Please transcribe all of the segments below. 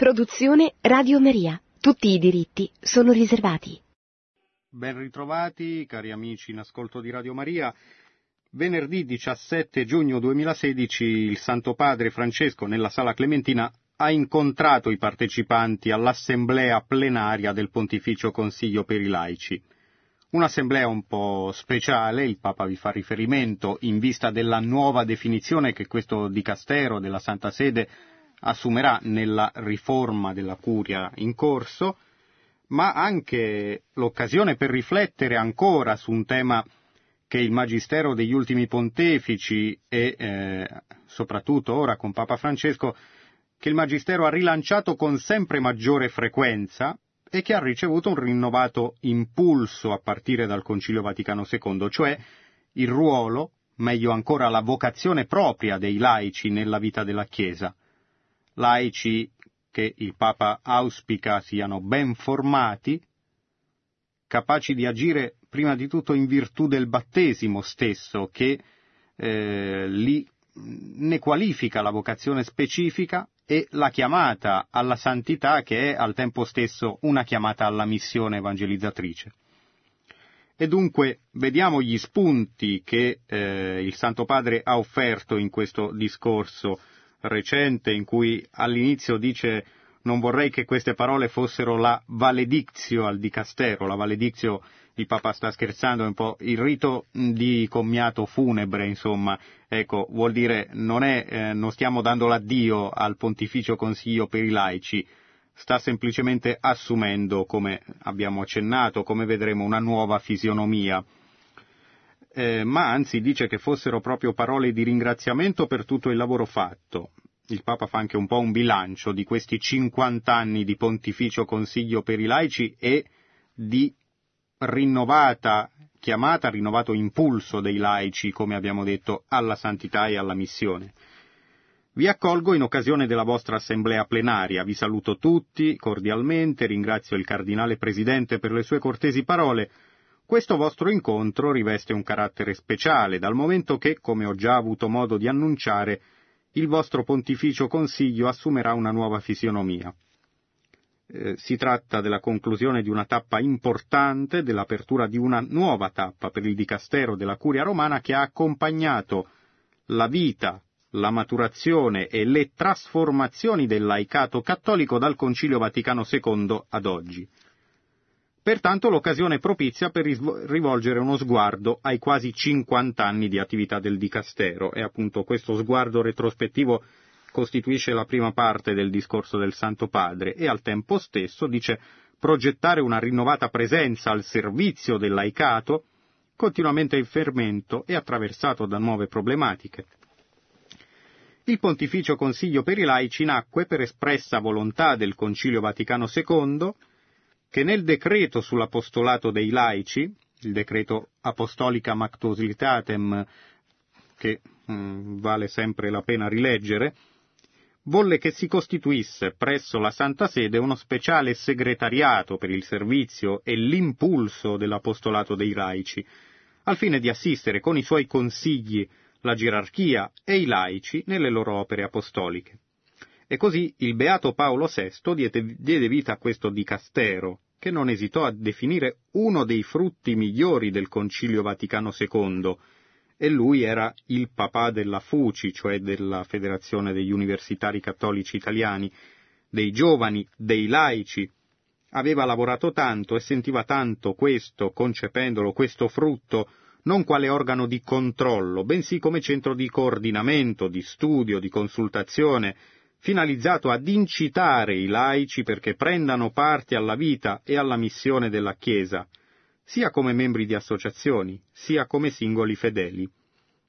Produzione Radio Maria. Tutti i diritti sono riservati. Ben ritrovati, cari amici in ascolto di Radio Maria. Venerdì 17 giugno 2016 il Santo Padre Francesco nella Sala Clementina ha incontrato i partecipanti all'assemblea plenaria del Pontificio Consiglio per i laici. Un'assemblea un po' speciale, il Papa vi fa riferimento in vista della nuova definizione che questo dicastero della Santa Sede assumerà nella riforma della curia in corso, ma anche l'occasione per riflettere ancora su un tema che il Magistero degli ultimi pontefici e eh, soprattutto ora con Papa Francesco, che il Magistero ha rilanciato con sempre maggiore frequenza e che ha ricevuto un rinnovato impulso a partire dal Concilio Vaticano II, cioè il ruolo, meglio ancora la vocazione propria dei laici nella vita della Chiesa laici che il Papa auspica siano ben formati, capaci di agire prima di tutto in virtù del battesimo stesso, che eh, li, ne qualifica la vocazione specifica e la chiamata alla santità che è al tempo stesso una chiamata alla missione evangelizzatrice. E dunque vediamo gli spunti che eh, il Santo Padre ha offerto in questo discorso recente in cui all'inizio dice non vorrei che queste parole fossero la valedizio al dicastero, la valedizio il Papa sta scherzando, un po' il rito di commiato funebre, insomma, ecco, vuol dire non, è, eh, non stiamo dando l'addio al Pontificio Consiglio per i laici, sta semplicemente assumendo, come abbiamo accennato, come vedremo, una nuova fisionomia eh, ma anzi dice che fossero proprio parole di ringraziamento per tutto il lavoro fatto. Il Papa fa anche un po' un bilancio di questi 50 anni di pontificio consiglio per i laici e di rinnovata chiamata, rinnovato impulso dei laici, come abbiamo detto, alla santità e alla missione. Vi accolgo in occasione della vostra assemblea plenaria, vi saluto tutti cordialmente, ringrazio il Cardinale Presidente per le sue cortesi parole, questo vostro incontro riveste un carattere speciale, dal momento che, come ho già avuto modo di annunciare, il vostro pontificio consiglio assumerà una nuova fisionomia. Eh, si tratta della conclusione di una tappa importante, dell'apertura di una nuova tappa per il dicastero della Curia romana che ha accompagnato la vita, la maturazione e le trasformazioni del laicato cattolico dal Concilio Vaticano II ad oggi. Pertanto l'occasione propizia per rivolgere uno sguardo ai quasi 50 anni di attività del Dicastero e appunto questo sguardo retrospettivo costituisce la prima parte del discorso del Santo Padre e al tempo stesso dice progettare una rinnovata presenza al servizio del laicato continuamente in fermento e attraversato da nuove problematiche. Il Pontificio Consiglio per i laici nacque per espressa volontà del Concilio Vaticano II che nel decreto sull'apostolato dei laici, il decreto Apostolica Mactosilitatem, che mh, mm, vale sempre la pena rileggere, volle che si costituisse presso la Santa Sede uno speciale segretariato per il servizio e l'impulso dell'apostolato dei laici, al fine di assistere con i suoi consigli la gerarchia e i laici nelle loro opere apostoliche. E così il beato Paolo VI diede, diede vita a questo dicastero, che non esitò a definire uno dei frutti migliori del Concilio Vaticano II, e lui era il papà della FUCI, cioè della Federazione degli Universitari Cattolici Italiani, dei giovani, dei laici. Aveva lavorato tanto e sentiva tanto questo, concependolo, questo frutto, non quale organo di controllo, bensì come centro di coordinamento, di studio, di consultazione, finalizzato ad incitare i laici perché prendano parte alla vita e alla missione della Chiesa, sia come membri di associazioni, sia come singoli fedeli.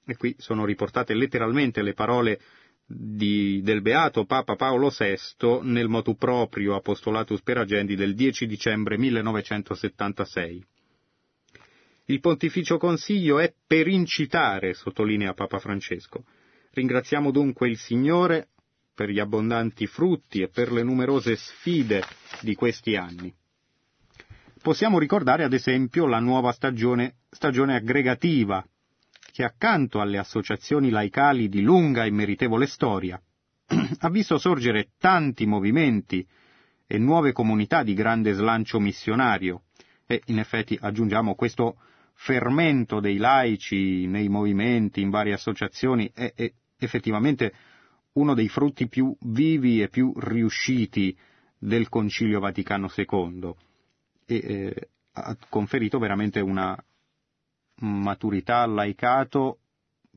E qui sono riportate letteralmente le parole di, del beato Papa Paolo VI nel motu proprio Apostolatus per Agendi del 10 dicembre 1976. Il Pontificio Consiglio è per incitare, sottolinea Papa Francesco. Ringraziamo dunque il Signore per gli abbondanti frutti e per le numerose sfide di questi anni. Possiamo ricordare ad esempio la nuova stagione, stagione aggregativa, che accanto alle associazioni laicali di lunga e meritevole storia, ha visto sorgere tanti movimenti e nuove comunità di grande slancio missionario e in effetti aggiungiamo questo fermento dei laici nei movimenti, in varie associazioni, è, è effettivamente uno dei frutti più vivi e più riusciti del Concilio Vaticano II e eh, ha conferito veramente una maturità al laicato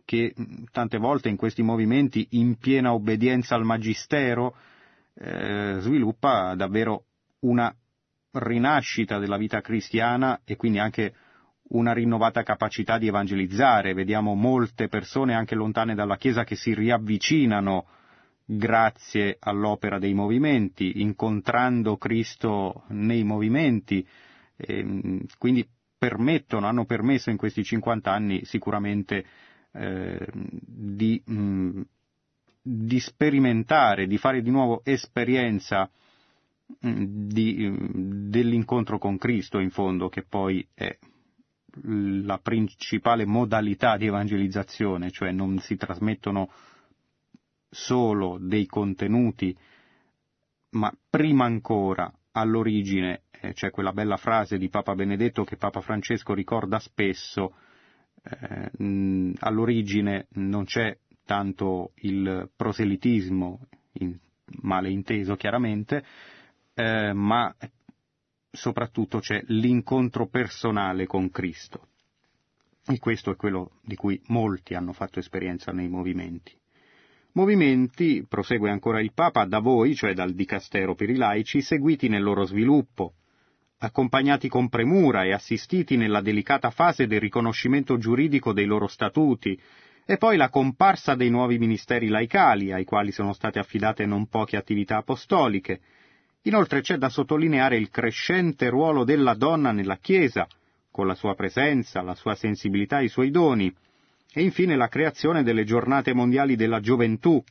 che tante volte in questi movimenti, in piena obbedienza al Magistero, eh, sviluppa davvero una rinascita della vita cristiana e quindi anche una rinnovata capacità di evangelizzare. Vediamo molte persone anche lontane dalla Chiesa che si riavvicinano grazie all'opera dei movimenti, incontrando Cristo nei movimenti, e, quindi permettono, hanno permesso in questi 50 anni sicuramente eh, di, mh, di, sperimentare, di fare di nuovo esperienza di, dell'incontro con Cristo in fondo, che poi è la principale modalità di evangelizzazione, cioè non si trasmettono solo dei contenuti, ma prima ancora all'origine eh, c'è quella bella frase di Papa Benedetto che Papa Francesco ricorda spesso, eh, all'origine non c'è tanto il proselitismo, in, male inteso chiaramente, eh, ma soprattutto c'è l'incontro personale con Cristo. E questo è quello di cui molti hanno fatto esperienza nei movimenti. Movimenti, prosegue ancora il Papa, da voi, cioè dal Dicastero per i laici, seguiti nel loro sviluppo, accompagnati con premura e assistiti nella delicata fase del riconoscimento giuridico dei loro statuti, e poi la comparsa dei nuovi ministeri laicali, ai quali sono state affidate non poche attività apostoliche, Inoltre c'è da sottolineare il crescente ruolo della donna nella Chiesa, con la sua presenza, la sua sensibilità e i suoi doni, e infine la creazione delle giornate mondiali della gioventù,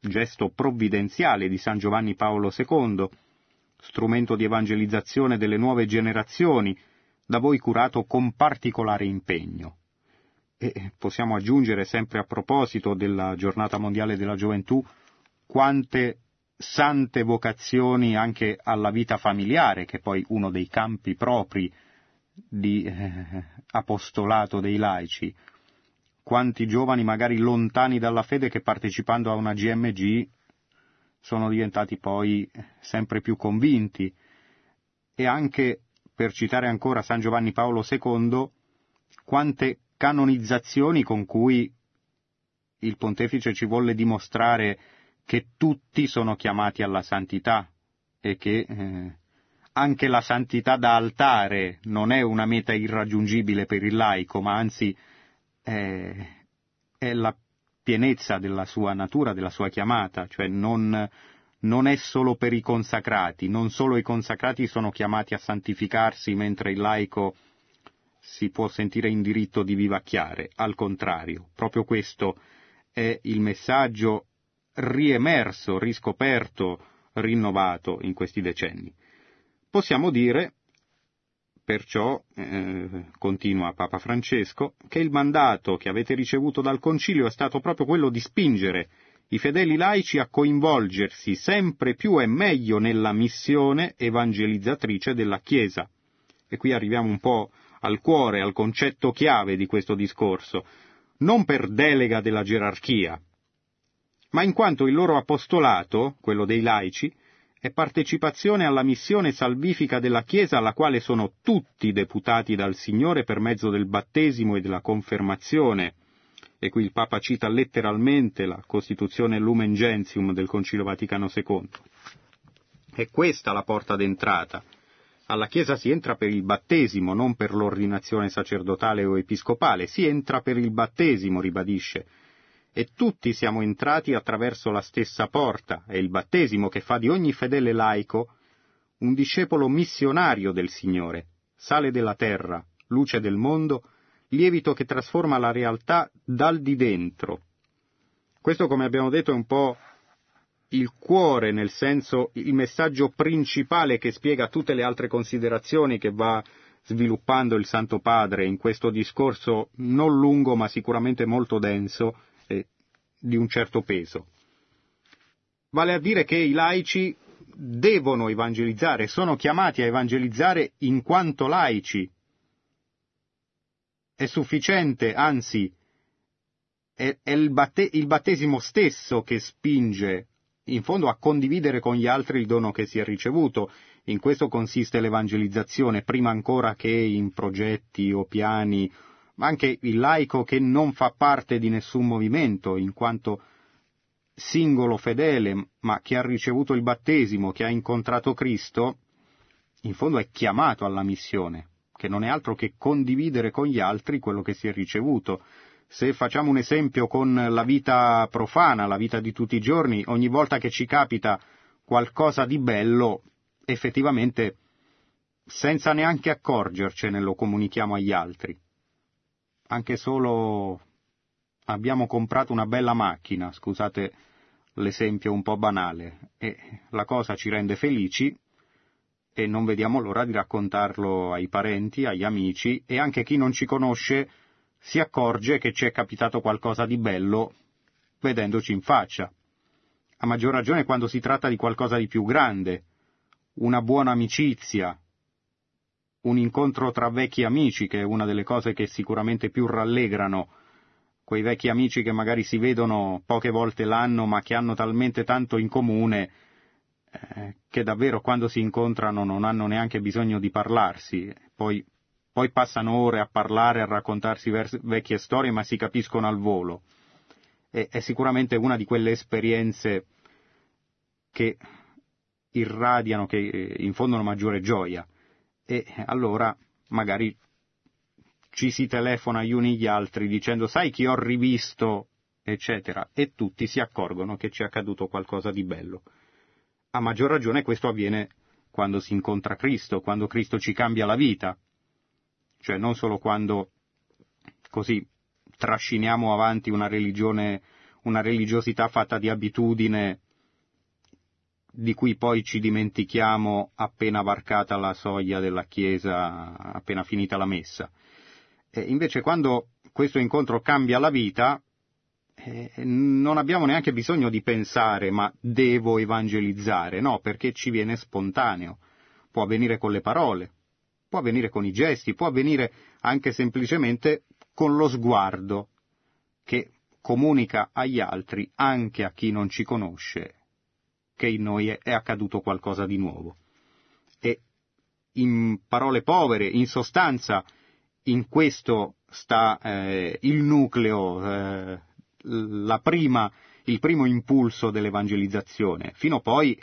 gesto provvidenziale di San Giovanni Paolo II, strumento di evangelizzazione delle nuove generazioni, da voi curato con particolare impegno. E possiamo aggiungere sempre a proposito della giornata mondiale della gioventù quante sante vocazioni anche alla vita familiare, che è poi uno dei campi propri di eh, apostolato dei laici. Quanti giovani magari lontani dalla fede che partecipando a una GMG sono diventati poi sempre più convinti e anche, per citare ancora San Giovanni Paolo II, quante canonizzazioni con cui il pontefice ci volle dimostrare che tutti sono chiamati alla santità e che eh, anche la santità da altare non è una meta irraggiungibile per il laico, ma anzi è, è la pienezza della sua natura, della sua chiamata, cioè non, non è solo per i consacrati, non solo i consacrati sono chiamati a santificarsi mentre il laico si può sentire in diritto di vivacchiare, al contrario, proprio questo è il messaggio riemerso, riscoperto, rinnovato in questi decenni. Possiamo dire, perciò, eh, continua Papa Francesco, che il mandato che avete ricevuto dal Concilio è stato proprio quello di spingere i fedeli laici a coinvolgersi sempre più e meglio nella missione evangelizzatrice della Chiesa. E qui arriviamo un po' al cuore, al concetto chiave di questo discorso, non per delega della gerarchia, ma in quanto il loro apostolato, quello dei laici, è partecipazione alla missione salvifica della Chiesa alla quale sono tutti deputati dal Signore per mezzo del battesimo e della confermazione. E qui il Papa cita letteralmente la Costituzione Lumen Gentium del Concilio Vaticano II. È questa la porta d'entrata. Alla Chiesa si entra per il battesimo, non per l'ordinazione sacerdotale o episcopale, si entra per il battesimo, ribadisce, e tutti siamo entrati attraverso la stessa porta, è il battesimo che fa di ogni fedele laico un discepolo missionario del Signore, sale della terra, luce del mondo, lievito che trasforma la realtà dal di dentro. Questo, come abbiamo detto, è un po' il cuore, nel senso il messaggio principale che spiega tutte le altre considerazioni che va sviluppando il Santo Padre in questo discorso non lungo ma sicuramente molto denso di un certo peso. vale a dire che i laici devono evangelizzare, sono chiamati a evangelizzare in quanto laici. È sufficiente, anzi, è, è il, batte, il battesimo stesso che spinge in fondo a condividere con gli altri il dono che si è ricevuto. In questo consiste l'evangelizzazione, prima ancora che in progetti o piani, ma anche il laico che non fa parte di nessun movimento, in quanto singolo fedele, ma che ha ricevuto il battesimo, che ha incontrato Cristo, in fondo è chiamato alla missione, che non è altro che condividere con gli altri quello che si è ricevuto. Se facciamo un esempio con la vita profana, la vita di tutti i giorni, ogni volta che ci capita qualcosa di bello, effettivamente, senza neanche accorgercene, lo comunichiamo agli altri. Anche solo abbiamo comprato una bella macchina, scusate l'esempio un po' banale, e la cosa ci rende felici e non vediamo l'ora di raccontarlo ai parenti, agli amici e anche chi non ci conosce si accorge che ci è capitato qualcosa di bello vedendoci in faccia. A maggior ragione quando si tratta di qualcosa di più grande, una buona amicizia, un incontro tra vecchi amici, che è una delle cose che sicuramente più rallegrano quei vecchi amici che magari si vedono poche volte l'anno ma che hanno talmente tanto in comune eh, che davvero quando si incontrano non hanno neanche bisogno di parlarsi, poi poi passano ore a parlare, a raccontarsi vecchie storie, ma si capiscono al volo. E, è sicuramente una di quelle esperienze che irradiano, che eh, infondono maggiore gioia. E allora magari ci si telefona gli uni gli altri dicendo sai chi ho rivisto, eccetera, e tutti si accorgono che ci è accaduto qualcosa di bello. A maggior ragione questo avviene quando si incontra Cristo, quando Cristo ci cambia la vita, cioè non solo quando così trasciniamo avanti una religione, una religiosità fatta di abitudine di cui poi ci dimentichiamo appena varcata la soglia della Chiesa, appena finita la messa. E invece quando questo incontro cambia la vita, eh, non abbiamo neanche bisogno di pensare ma devo evangelizzare, no, perché ci viene spontaneo. Può avvenire con le parole, può avvenire con i gesti, può avvenire anche semplicemente con lo sguardo che comunica agli altri, anche a chi non ci conosce, che in noi è accaduto qualcosa di nuovo. E in parole povere, in sostanza, in questo sta eh, il nucleo, eh, prima, il primo impulso dell'evangelizzazione, fino poi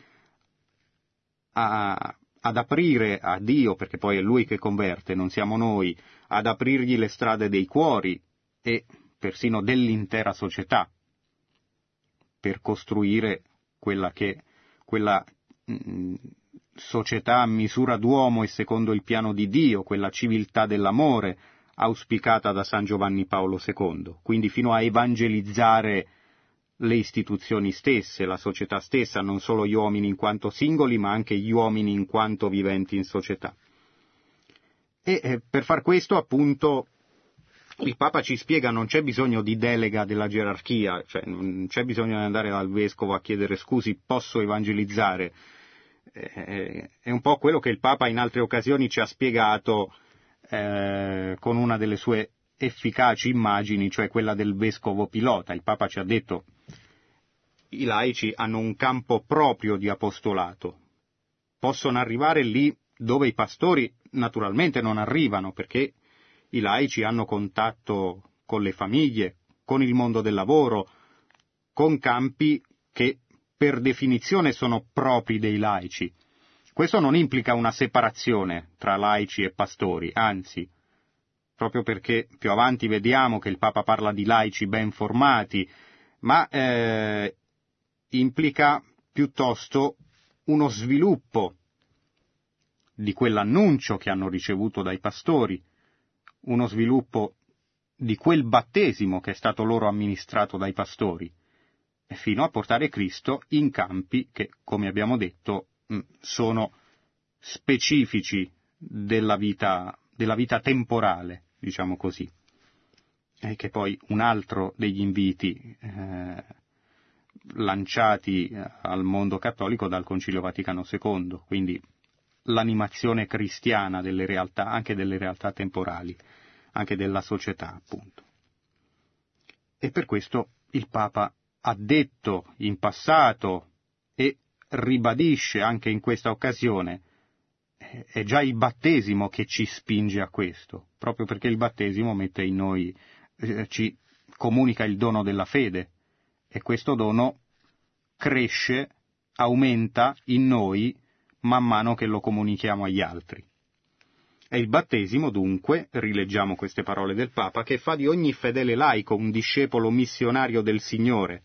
a, ad aprire a Dio, perché poi è Lui che converte, non siamo noi, ad aprirgli le strade dei cuori e persino dell'intera società, per costruire quella che, quella mh, mm, società a misura d'uomo e secondo il piano di Dio, quella civiltà dell'amore auspicata da San Giovanni Paolo II, quindi fino a evangelizzare le istituzioni stesse, la società stessa, non solo gli uomini in quanto singoli, ma anche gli uomini in quanto viventi in società. E eh, per far questo, appunto, il Papa ci spiega non c'è bisogno di delega della gerarchia, cioè non c'è bisogno di andare dal vescovo a chiedere scusi, posso evangelizzare. Eh, è un po' quello che il Papa in altre occasioni ci ha spiegato eh, con una delle sue efficaci immagini, cioè quella del vescovo pilota. Il Papa ci ha detto i laici hanno un campo proprio di apostolato. Possono arrivare lì dove i pastori naturalmente non arrivano, perché i laici hanno contatto con le famiglie, con il mondo del lavoro, con campi che per definizione sono propri dei laici. Questo non implica una separazione tra laici e pastori, anzi, proprio perché più avanti vediamo che il Papa parla di laici ben formati, ma eh, implica piuttosto uno sviluppo di quell'annuncio che hanno ricevuto dai pastori, uno sviluppo di quel battesimo che è stato loro amministrato dai pastori, fino a portare Cristo in campi che, come abbiamo detto, mm, sono specifici della vita, della vita temporale, diciamo così. E che poi un altro degli inviti eh, lanciati eh, al mondo cattolico dal Concilio Vaticano II, quindi l'animazione cristiana delle realtà, anche delle realtà temporali, anche della società, appunto. E per questo il Papa ha detto in passato e ribadisce anche in questa occasione, è già il battesimo che ci spinge a questo, proprio perché il battesimo mette in noi, eh, ci comunica il dono della fede e questo dono cresce, aumenta in noi man mano che lo comunichiamo agli altri. È il battesimo, dunque, rileggiamo queste parole del Papa, che fa di ogni fedele laico un discepolo missionario del Signore,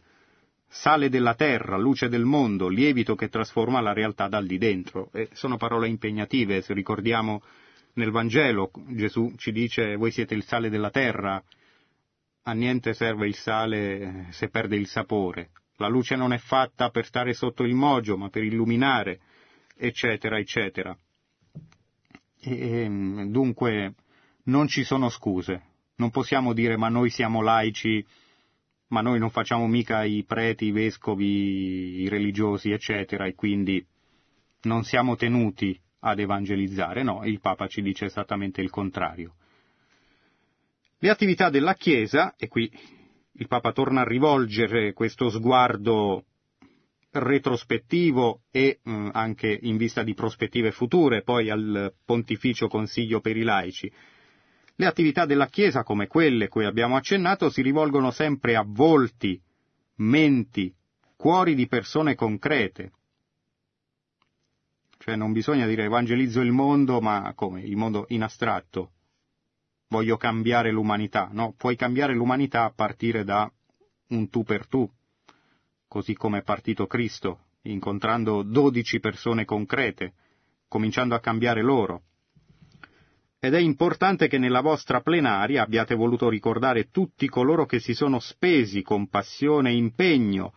sale della terra, luce del mondo, lievito che trasforma la realtà dal di dentro. E sono parole impegnative, se ricordiamo nel Vangelo Gesù ci dice voi siete il sale della terra, a niente serve il sale se perde il sapore. La luce non è fatta per stare sotto il mogio, ma per illuminare, eccetera, eccetera. E, dunque non ci sono scuse. Non possiamo dire ma noi siamo laici, ma noi non facciamo mica i preti, i vescovi, i religiosi, eccetera, e quindi non siamo tenuti ad evangelizzare. No, il Papa ci dice esattamente il contrario. Le attività della Chiesa, e qui il Papa torna a rivolgere questo sguardo retrospettivo e mh, mm, anche in vista di prospettive future, poi al Pontificio Consiglio per i laici. Le attività della Chiesa, come quelle cui abbiamo accennato, si rivolgono sempre a volti, menti, cuori di persone concrete. Cioè non bisogna dire evangelizzo il mondo, ma come? Il mondo in astratto. Voglio cambiare l'umanità. No, puoi cambiare l'umanità a partire da un tu per tu, così come è partito Cristo, incontrando dodici persone concrete, cominciando a cambiare loro. Ed è importante che nella vostra plenaria abbiate voluto ricordare tutti coloro che si sono spesi con passione e impegno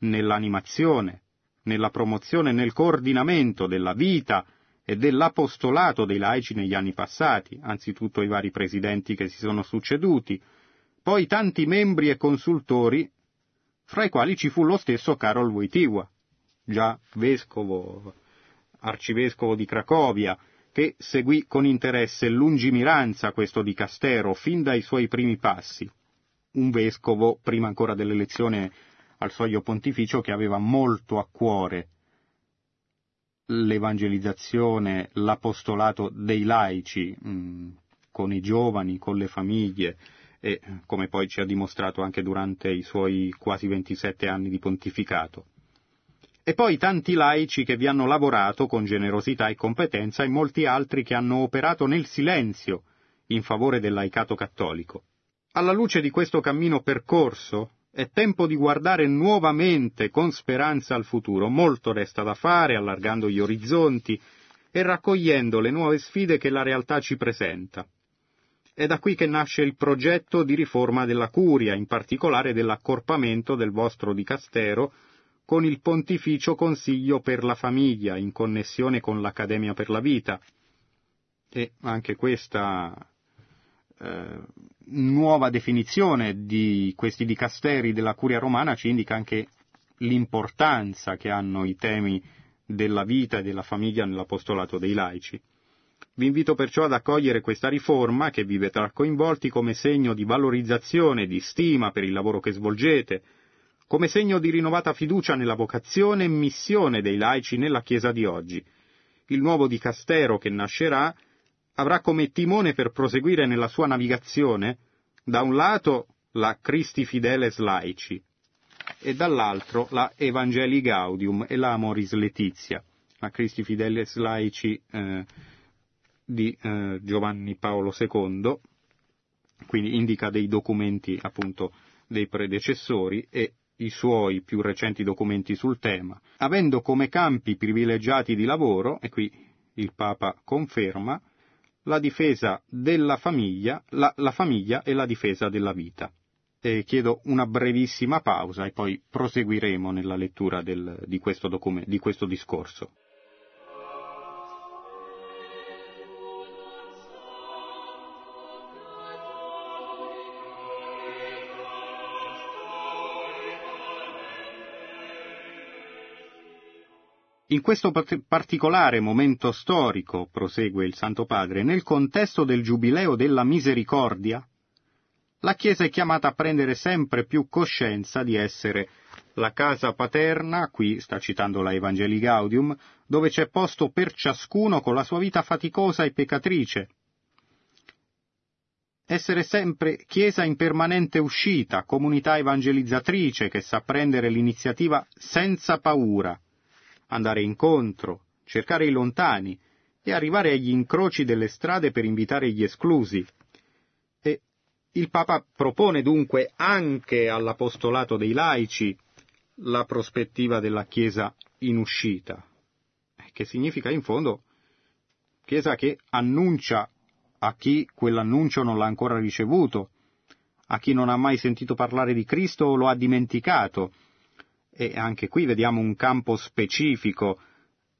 nell'animazione, nella promozione e nel coordinamento della vita e dell'apostolato dei laici negli anni passati, anzitutto i vari presidenti che si sono succeduti, poi tanti membri e consultori, fra i quali ci fu lo stesso Karol Wojtyła, già vescovo, arcivescovo di Cracovia, che seguì con interesse e lungimiranza questo dicastero fin dai suoi primi passi. Un vescovo, prima ancora dell'elezione al soglio pontificio, che aveva molto a cuore l'evangelizzazione, l'apostolato dei laici, mm, con i giovani, con le famiglie, e come poi ci ha dimostrato anche durante i suoi quasi 27 anni di pontificato e poi tanti laici che vi hanno lavorato con generosità e competenza e molti altri che hanno operato nel silenzio in favore del laicato cattolico. Alla luce di questo cammino percorso è tempo di guardare nuovamente con speranza al futuro. Molto resta da fare, allargando gli orizzonti e raccogliendo le nuove sfide che la realtà ci presenta. È da qui che nasce il progetto di riforma della curia, in particolare dell'accorpamento del vostro dicastero con il Pontificio Consiglio per la Famiglia, in connessione con l'Accademia per la Vita. E anche questa eh, nuova definizione di questi dicasteri della Curia Romana ci indica anche l'importanza che hanno i temi della vita e della famiglia nell'apostolato dei laici. Vi invito perciò ad accogliere questa riforma che vi vedrà coinvolti come segno di valorizzazione di stima per il lavoro che svolgete, come segno di rinnovata fiducia nella vocazione e missione dei laici nella Chiesa di oggi. Il nuovo dicastero che nascerà avrà come timone per proseguire nella sua navigazione, da un lato la Christi Fideles Laici e dall'altro la Evangeli Gaudium e la Amoris Letizia, la Christi Fideles Laici eh, di eh, Giovanni Paolo II, quindi indica dei documenti appunto dei predecessori e i suoi più recenti documenti sul tema, avendo come campi privilegiati di lavoro, e qui il Papa conferma, la difesa della famiglia, la, la famiglia e la difesa della vita. E chiedo una brevissima pausa e poi proseguiremo nella lettura del, di, questo di questo discorso. In questo particolare momento storico, prosegue il Santo Padre, nel contesto del Giubileo della Misericordia, la Chiesa è chiamata a prendere sempre più coscienza di essere la casa paterna, qui sta citando la Evangeli Gaudium, dove c'è posto per ciascuno con la sua vita faticosa e peccatrice. Essere sempre Chiesa in permanente uscita, comunità evangelizzatrice che sa prendere l'iniziativa senza paura, andare incontro, cercare i lontani e arrivare agli incroci delle strade per invitare gli esclusi. E il Papa propone dunque anche all'apostolato dei laici la prospettiva della Chiesa in uscita, che significa in fondo Chiesa che annuncia a chi quell'annuncio non l'ha ancora ricevuto, a chi non ha mai sentito parlare di Cristo o lo ha dimenticato, e anche qui vediamo un campo specifico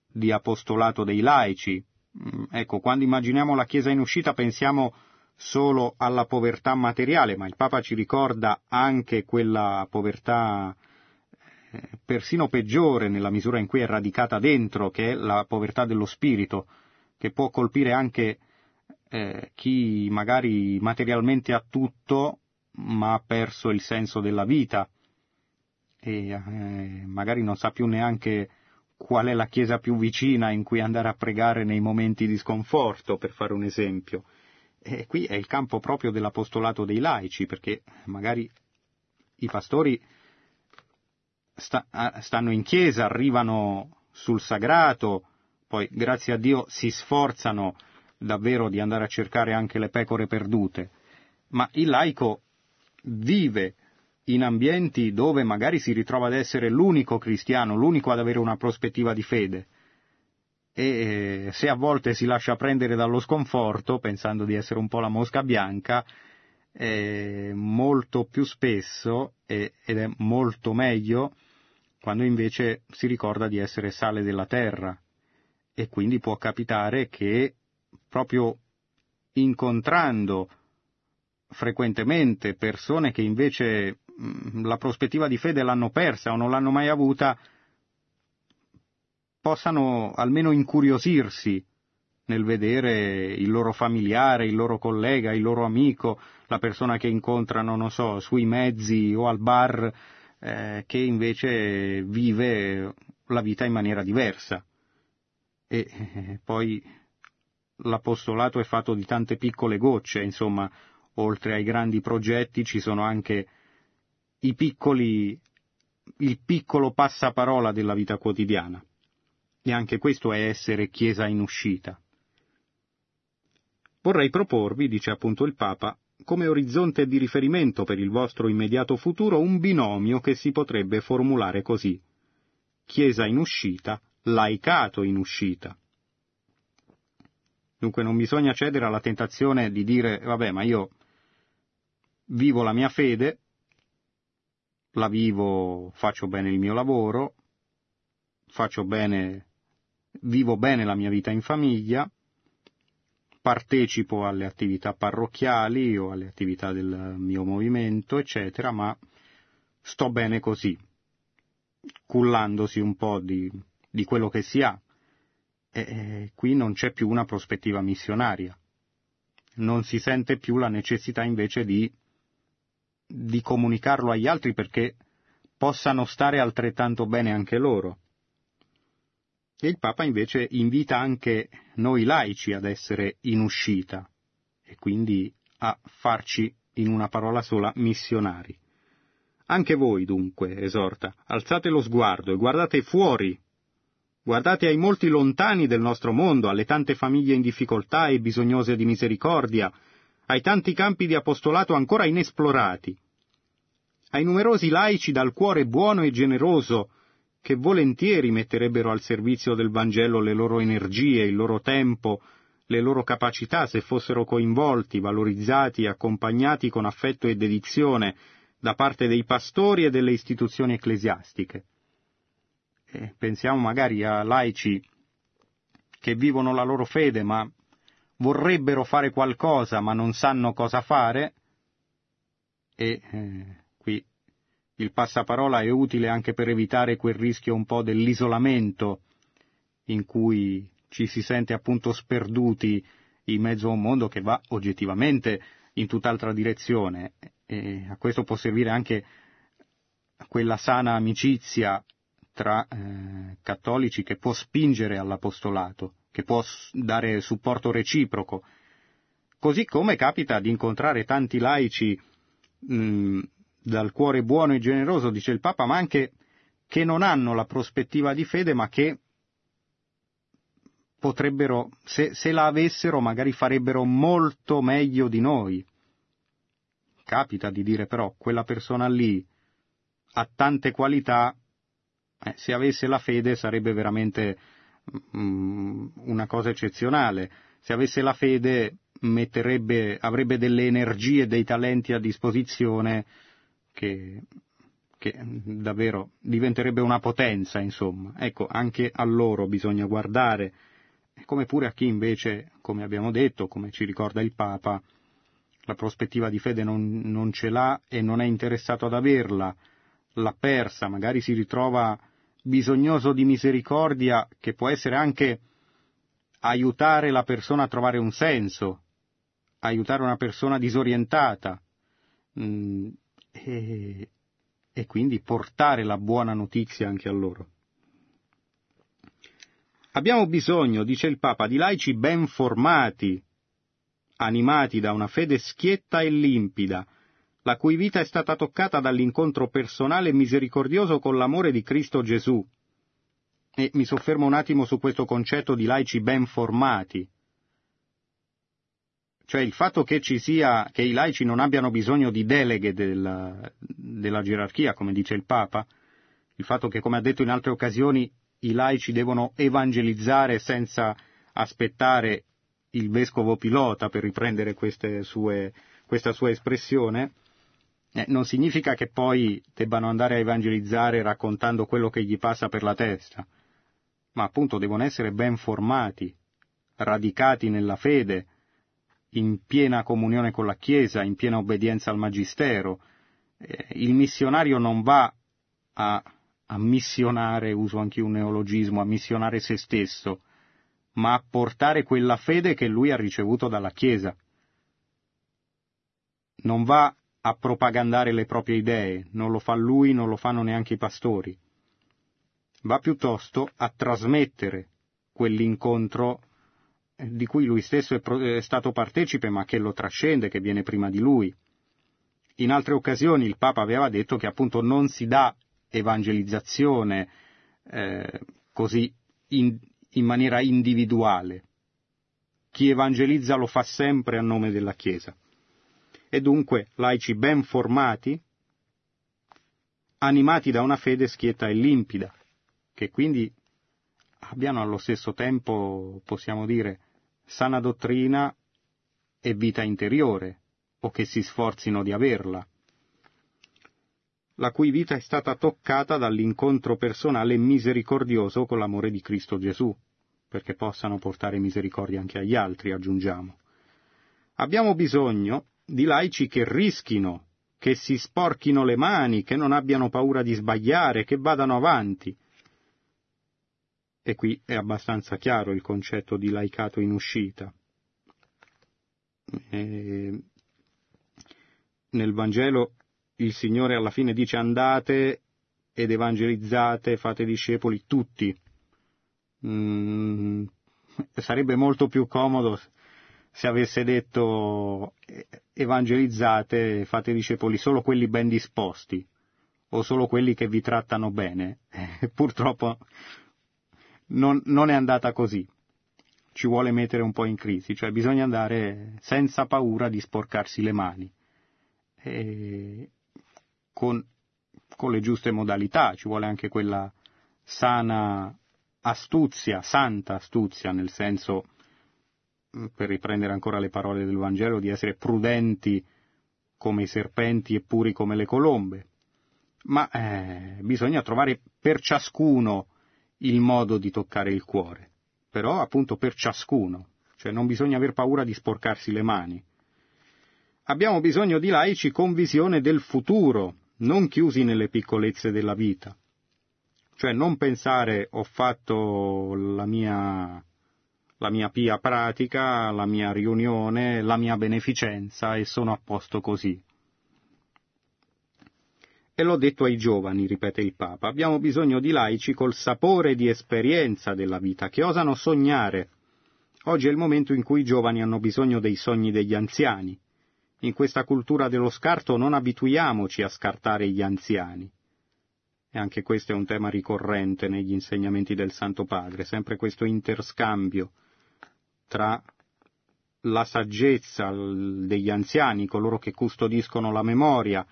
di apostolato dei laici. Mm, ecco, quando immaginiamo la Chiesa in uscita pensiamo solo alla povertà materiale, ma il Papa ci ricorda anche quella povertà eh, persino peggiore nella misura in cui è radicata dentro, che è la povertà dello spirito, che può colpire anche eh, chi magari materialmente ha tutto, ma ha perso il senso della vita, e eh, magari non sa più neanche qual è la chiesa più vicina in cui andare a pregare nei momenti di sconforto, per fare un esempio. E qui è il campo proprio dell'apostolato dei laici, perché magari i pastori sta, stanno in chiesa, arrivano sul sagrato, poi grazie a Dio si sforzano davvero di andare a cercare anche le pecore perdute, ma il laico vive in ambienti dove magari si ritrova ad essere l'unico cristiano, l'unico ad avere una prospettiva di fede. E se a volte si lascia prendere dallo sconforto, pensando di essere un po' la mosca bianca, eh, molto più spesso, eh, ed è molto meglio, quando invece si ricorda di essere sale della terra. E quindi può capitare che proprio incontrando frequentemente persone che invece Mm, la prospettiva di fede l'hanno persa o non l'hanno mai avuta, possano almeno incuriosirsi nel vedere il loro familiare, il loro collega, il loro amico, la persona che incontrano, non so, sui mezzi o al bar, eh, che invece vive la vita in maniera diversa. E eh, poi l'apostolato è fatto di tante piccole gocce, insomma, oltre ai grandi progetti ci sono anche i piccoli, il piccolo passaparola della vita quotidiana. E anche questo è essere Chiesa in uscita. Vorrei proporvi, dice appunto il Papa, come orizzonte di riferimento per il vostro immediato futuro un binomio che si potrebbe formulare così. Chiesa in uscita, laicato in uscita. Dunque non bisogna cedere alla tentazione di dire, vabbè, ma io vivo la mia fede, la vivo, faccio bene il mio lavoro, faccio bene, vivo bene la mia vita in famiglia, partecipo alle attività parrocchiali o alle attività del mio movimento, eccetera, ma sto bene così, cullandosi un po' di, di quello che si ha. E, e qui non c'è più una prospettiva missionaria. Non si sente più la necessità invece di di comunicarlo agli altri perché possano stare altrettanto bene anche loro. E il Papa invece invita anche noi laici ad essere in uscita e quindi a farci, in una parola sola, missionari. Anche voi, dunque, esorta, alzate lo sguardo e guardate fuori. Guardate ai molti lontani del nostro mondo, alle tante famiglie in difficoltà e bisognose di misericordia, ai tanti campi di apostolato ancora inesplorati, ai numerosi laici dal cuore buono e generoso, che volentieri metterebbero al servizio del Vangelo le loro energie, il loro tempo, le loro capacità se fossero coinvolti, valorizzati, accompagnati con affetto e dedizione da parte dei pastori e delle istituzioni ecclesiastiche. E pensiamo magari a laici che vivono la loro fede ma vorrebbero fare qualcosa ma non sanno cosa fare, e eh, qui il passaparola è utile anche per evitare quel rischio un po' dell'isolamento in cui ci si sente appunto sperduti in mezzo a un mondo che va oggettivamente in tutt'altra direzione. E a questo può servire anche quella sana amicizia tra eh, cattolici che può spingere all'apostolato, che può dare supporto reciproco, così come capita di incontrare tanti laici mh, dal cuore buono e generoso, dice il Papa, ma anche che non hanno la prospettiva di fede, ma che potrebbero, se, se la avessero, magari farebbero molto meglio di noi. Capita di dire però, quella persona lì ha tante qualità, eh, se avesse la fede sarebbe veramente mm, una cosa eccezionale. Se avesse la fede avrebbe delle energie dei talenti a disposizione che, che davvero diventerebbe una potenza, insomma. Ecco, anche a loro bisogna guardare, come pure a chi invece, come abbiamo detto, come ci ricorda il Papa, la prospettiva di fede non, non ce l'ha e non è interessato ad averla, l'ha persa, magari si ritrova bisognoso di misericordia che può essere anche aiutare la persona a trovare un senso, aiutare una persona disorientata mm, e, e quindi portare la buona notizia anche a loro. Abbiamo bisogno, dice il Papa, di laici ben formati, animati da una fede schietta e limpida, la cui vita è stata toccata dall'incontro personale e misericordioso con l'amore di Cristo Gesù. E mi soffermo un attimo su questo concetto di laici ben formati. Cioè il fatto che ci sia, che i laici non abbiano bisogno di deleghe della, della gerarchia, come dice il Papa, il fatto che, come ha detto in altre occasioni, i laici devono evangelizzare senza aspettare il vescovo pilota, per riprendere sue, questa sua espressione, eh, non significa che poi debbano andare a evangelizzare raccontando quello che gli passa per la testa, ma appunto devono essere ben formati, radicati nella fede, in piena comunione con la Chiesa, in piena obbedienza al Magistero. Eh, il missionario non va a, a missionare, uso anche un neologismo, a missionare se stesso, ma a portare quella fede che lui ha ricevuto dalla Chiesa. Non va a propagandare le proprie idee, non lo fa lui, non lo fanno neanche i pastori. Va piuttosto a trasmettere quell'incontro eh, di cui lui stesso è stato partecipe, ma che lo trascende, che viene prima di lui. In altre occasioni il Papa aveva detto che appunto non si dà evangelizzazione eh, così in, in maniera individuale. Chi evangelizza lo fa sempre a nome della Chiesa e dunque laici ben formati, animati da una fede schietta e limpida, che quindi abbiano allo stesso tempo, possiamo dire, sana dottrina e vita interiore, o che si sforzino di averla, la cui vita è stata toccata dall'incontro personale misericordioso con l'amore di Cristo Gesù, perché possano portare misericordia anche agli altri, aggiungiamo. Abbiamo bisogno di laici che rischino, che si sporchino le mani, che non abbiano paura di sbagliare, che vadano avanti. E qui è abbastanza chiaro il concetto di laicato in uscita. E nel Vangelo il Signore alla fine dice andate ed evangelizzate, fate discepoli tutti. Mm, sarebbe molto più comodo se avesse detto evangelizzate, fate discepoli solo quelli ben disposti o solo quelli che vi trattano bene. Purtroppo non, non, è andata così. Ci vuole mettere un po' in crisi, cioè bisogna andare senza paura di sporcarsi le mani, con, con le giuste modalità, ci vuole anche quella sana astuzia, santa astuzia, nel senso per riprendere ancora le parole del Vangelo, di essere prudenti come i serpenti e puri come le colombe. Ma eh, bisogna trovare per ciascuno il modo di toccare il cuore, però appunto per ciascuno, cioè non bisogna aver paura di sporcarsi le mani. Abbiamo bisogno di laici con visione del futuro, non chiusi nelle piccolezze della vita. Cioè non pensare ho fatto la mia, la mia pia pratica, la mia riunione, la mia beneficenza e sono a posto così. E l'ho detto ai giovani, ripete il Papa, abbiamo bisogno di laici col sapore di esperienza della vita, che osano sognare. Oggi è il momento in cui i giovani hanno bisogno dei sogni degli anziani. In questa cultura dello scarto non abituiamoci a scartare gli anziani. E anche questo è un tema ricorrente negli insegnamenti del Santo Padre, sempre questo interscambio tra la saggezza degli anziani, coloro che custodiscono la memoria,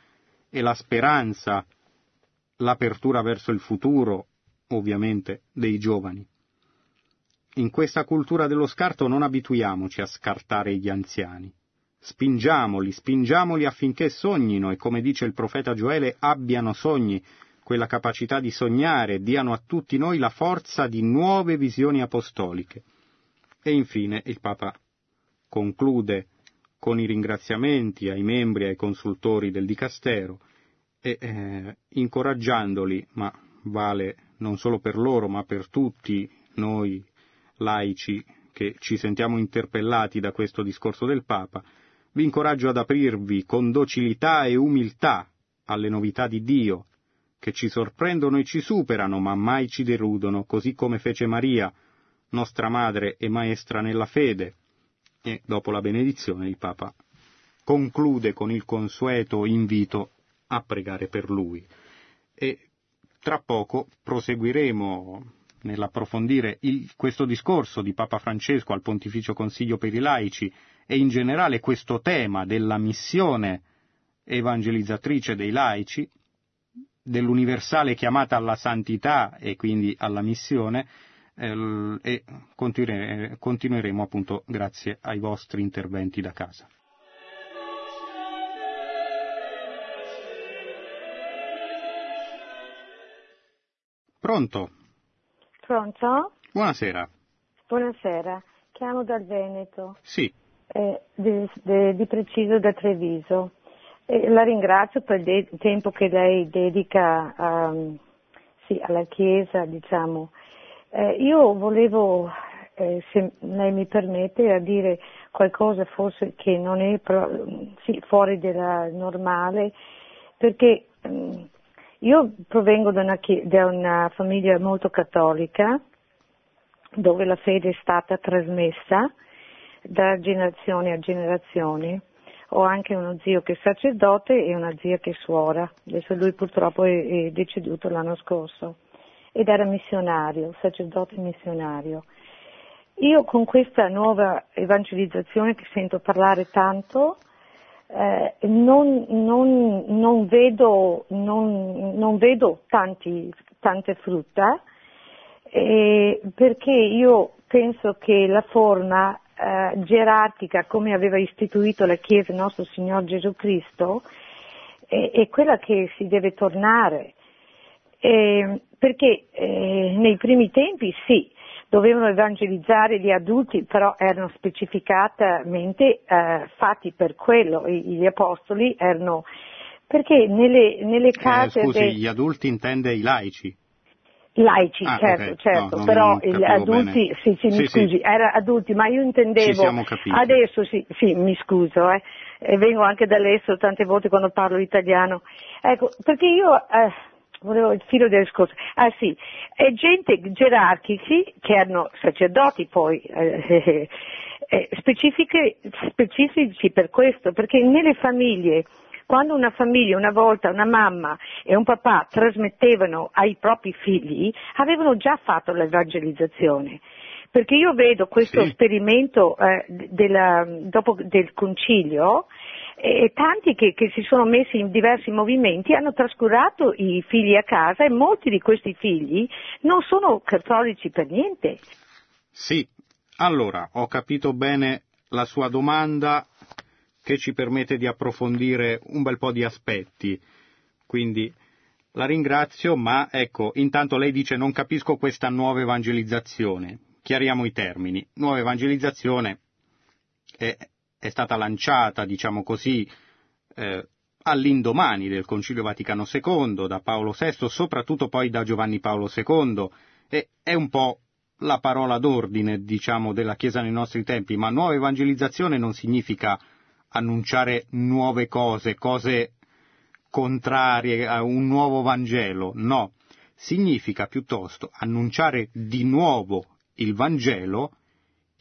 e la speranza, l'apertura verso il futuro, ovviamente, dei giovani. In questa cultura dello scarto non abituiamoci a scartare gli anziani. Spingiamoli, spingiamoli affinché sognino e, come dice il profeta Gioele, abbiano sogni, quella capacità di sognare, diano a tutti noi la forza di nuove visioni apostoliche. E infine il Papa conclude con i ringraziamenti ai membri e ai consultori del Dicastero e eh, incoraggiandoli, ma vale non solo per loro, ma per tutti noi laici che ci sentiamo interpellati da questo discorso del Papa, vi incoraggio ad aprirvi con docilità e umiltà alle novità di Dio, che ci sorprendono e ci superano, ma mai ci deludono, così come fece Maria, nostra madre e maestra nella fede, e dopo la benedizione il Papa conclude con il consueto invito a pregare per lui. E tra poco proseguiremo nell'approfondire il, questo discorso di Papa Francesco al Pontificio Consiglio per i laici e in generale questo tema della missione evangelizzatrice dei laici, dell'universale chiamata alla santità e quindi alla missione, e continueremo appunto grazie ai vostri interventi da casa. Pronto? Pronto? Buonasera. Buonasera, chiamo dal Veneto. Sì. Eh, di, di, di, preciso da Treviso. Eh, la ringrazio per il de- tempo che lei dedica um, sì, alla Chiesa, diciamo. Eh, io volevo, eh, se lei mi permette, a dire qualcosa forse che non è pro- sì, fuori della normale, perché um, io provengo da una, da una famiglia molto cattolica, dove la fede è stata trasmessa da generazione a generazione. Ho anche uno zio che è sacerdote e una zia che è suora. Adesso lui purtroppo è, è deceduto l'anno scorso ed era missionario, sacerdote missionario. Io con questa nuova evangelizzazione che sento parlare tanto, eh, non, non, non, vedo, non, vedo, tanti, tante frutta eh, perché io penso che la forma eh, gerarchica come aveva istituito la Chiesa nostro Signore Gesù Cristo è, è quella che si deve tornare eh, perché eh, nei primi tempi sì, dovevano evangelizzare gli adulti, però erano specificatamente eh, fatti per quello, gli apostoli erano perché nelle, nelle eh, case... Scusi, de... gli adulti intende i laici? Laici, ah, certo, okay. certo, no, però gli adulti, sì, sì, mi sì, scusi, sì. era adulti, ma io intendevo, adesso sì, sì, mi scuso, eh, e vengo anche dall'estero tante volte quando parlo italiano, ecco, perché io, eh, volevo il filo del discorso. Ah sì, è gente gerarchici che erano sacerdoti poi, eh, eh, specifici per questo, perché nelle famiglie, quando una famiglia, una volta una mamma e un papà trasmettevano ai propri figli, avevano già fatto l'evangelizzazione. Perché io vedo questo sì. esperimento eh, della, dopo del concilio, e tanti che, che, si sono messi in diversi movimenti hanno trascurato i figli a casa e molti di questi figli non sono cattolici per niente. Sì, allora ho capito bene la sua domanda che ci permette di approfondire un bel po' di aspetti. Quindi la ringrazio, ma ecco, intanto lei dice non capisco questa nuova evangelizzazione. Chiariamo i termini. Nuova evangelizzazione è è stata lanciata, diciamo così, eh, all'indomani del Concilio Vaticano II, da Paolo VI, soprattutto poi da Giovanni Paolo II, e è un po' la parola d'ordine, diciamo, della Chiesa nei nostri tempi, ma nuova evangelizzazione non significa annunciare nuove cose, cose contrarie a un nuovo Vangelo, no, significa piuttosto annunciare di nuovo il Vangelo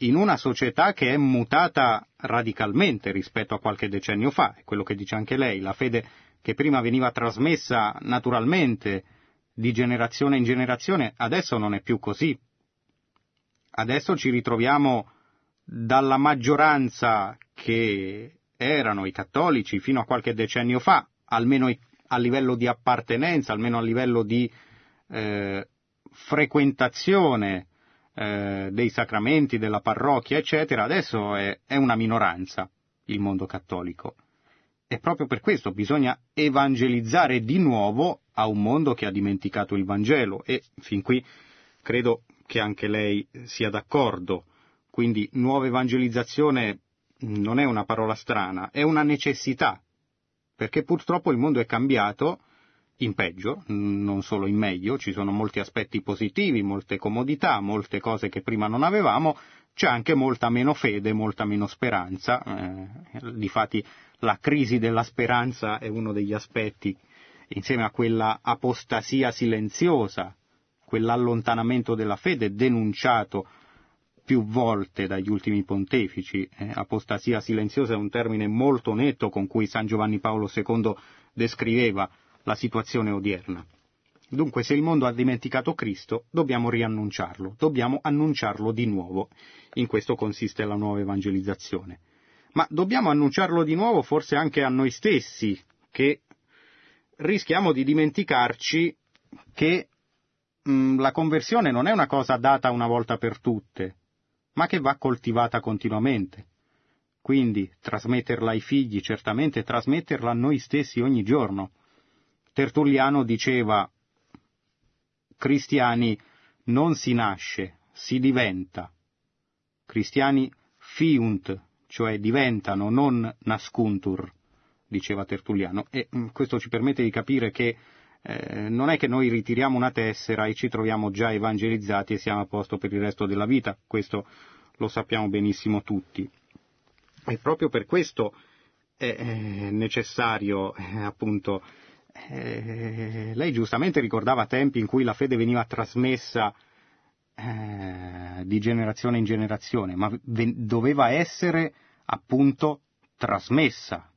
in una società che è mutata radicalmente rispetto a qualche decennio fa, è quello che dice anche lei, la fede che prima veniva trasmessa naturalmente di generazione in generazione, adesso non è più così. Adesso ci ritroviamo dalla maggioranza che erano i cattolici fino a qualche decennio fa, almeno a livello di appartenenza, almeno a livello di eh, frequentazione eh, dei sacramenti, della parrocchia, eccetera, adesso è, è una minoranza il mondo cattolico. E proprio per questo bisogna evangelizzare di nuovo a un mondo che ha dimenticato il Vangelo e fin qui credo che anche lei sia d'accordo. Quindi nuova evangelizzazione non è una parola strana, è una necessità, perché purtroppo il mondo è cambiato in peggio, non solo in meglio, ci sono molti aspetti positivi, molte comodità, molte cose che prima non avevamo, c'è anche molta meno fede, molta meno speranza. Eh, difatti la crisi della speranza è uno degli aspetti, insieme a quella apostasia silenziosa, quell'allontanamento della fede denunciato più volte dagli ultimi pontefici. Eh, apostasia silenziosa è un termine molto netto con cui San Giovanni Paolo II descriveva la situazione odierna. Dunque, se il mondo ha dimenticato Cristo, dobbiamo riannunciarlo, dobbiamo annunciarlo di nuovo. In questo consiste la nuova evangelizzazione. Ma dobbiamo annunciarlo di nuovo forse anche a noi stessi, che rischiamo di dimenticarci che mh, mm, la conversione non è una cosa data una volta per tutte, ma che va coltivata continuamente. Quindi trasmetterla ai figli, certamente trasmetterla a noi stessi ogni giorno Tertulliano diceva cristiani non si nasce, si diventa. Cristiani fiunt, cioè diventano, non nascuntur, diceva Tertulliano. E mm, questo ci permette di capire che eh, non è che noi ritiriamo una tessera e ci troviamo già evangelizzati e siamo a posto per il resto della vita, questo lo sappiamo benissimo tutti. E proprio per questo è necessario eh, appunto eh, lei giustamente ricordava tempi in cui la fede veniva trasmessa eh, di generazione in generazione, ma ve- doveva essere appunto trasmessa,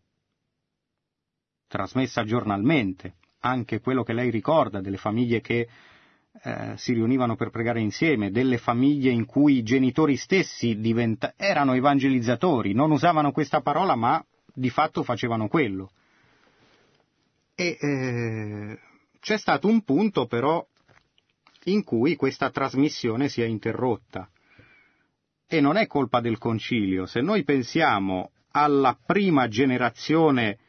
trasmessa giornalmente. Anche quello che lei ricorda delle famiglie che eh, si riunivano per pregare insieme, delle famiglie in cui i genitori stessi diventa- erano evangelizzatori, non usavano questa parola ma di fatto facevano quello. E eh, c'è stato un punto però in cui questa trasmissione si è interrotta. E non è colpa del concilio. Se noi pensiamo alla prima generazione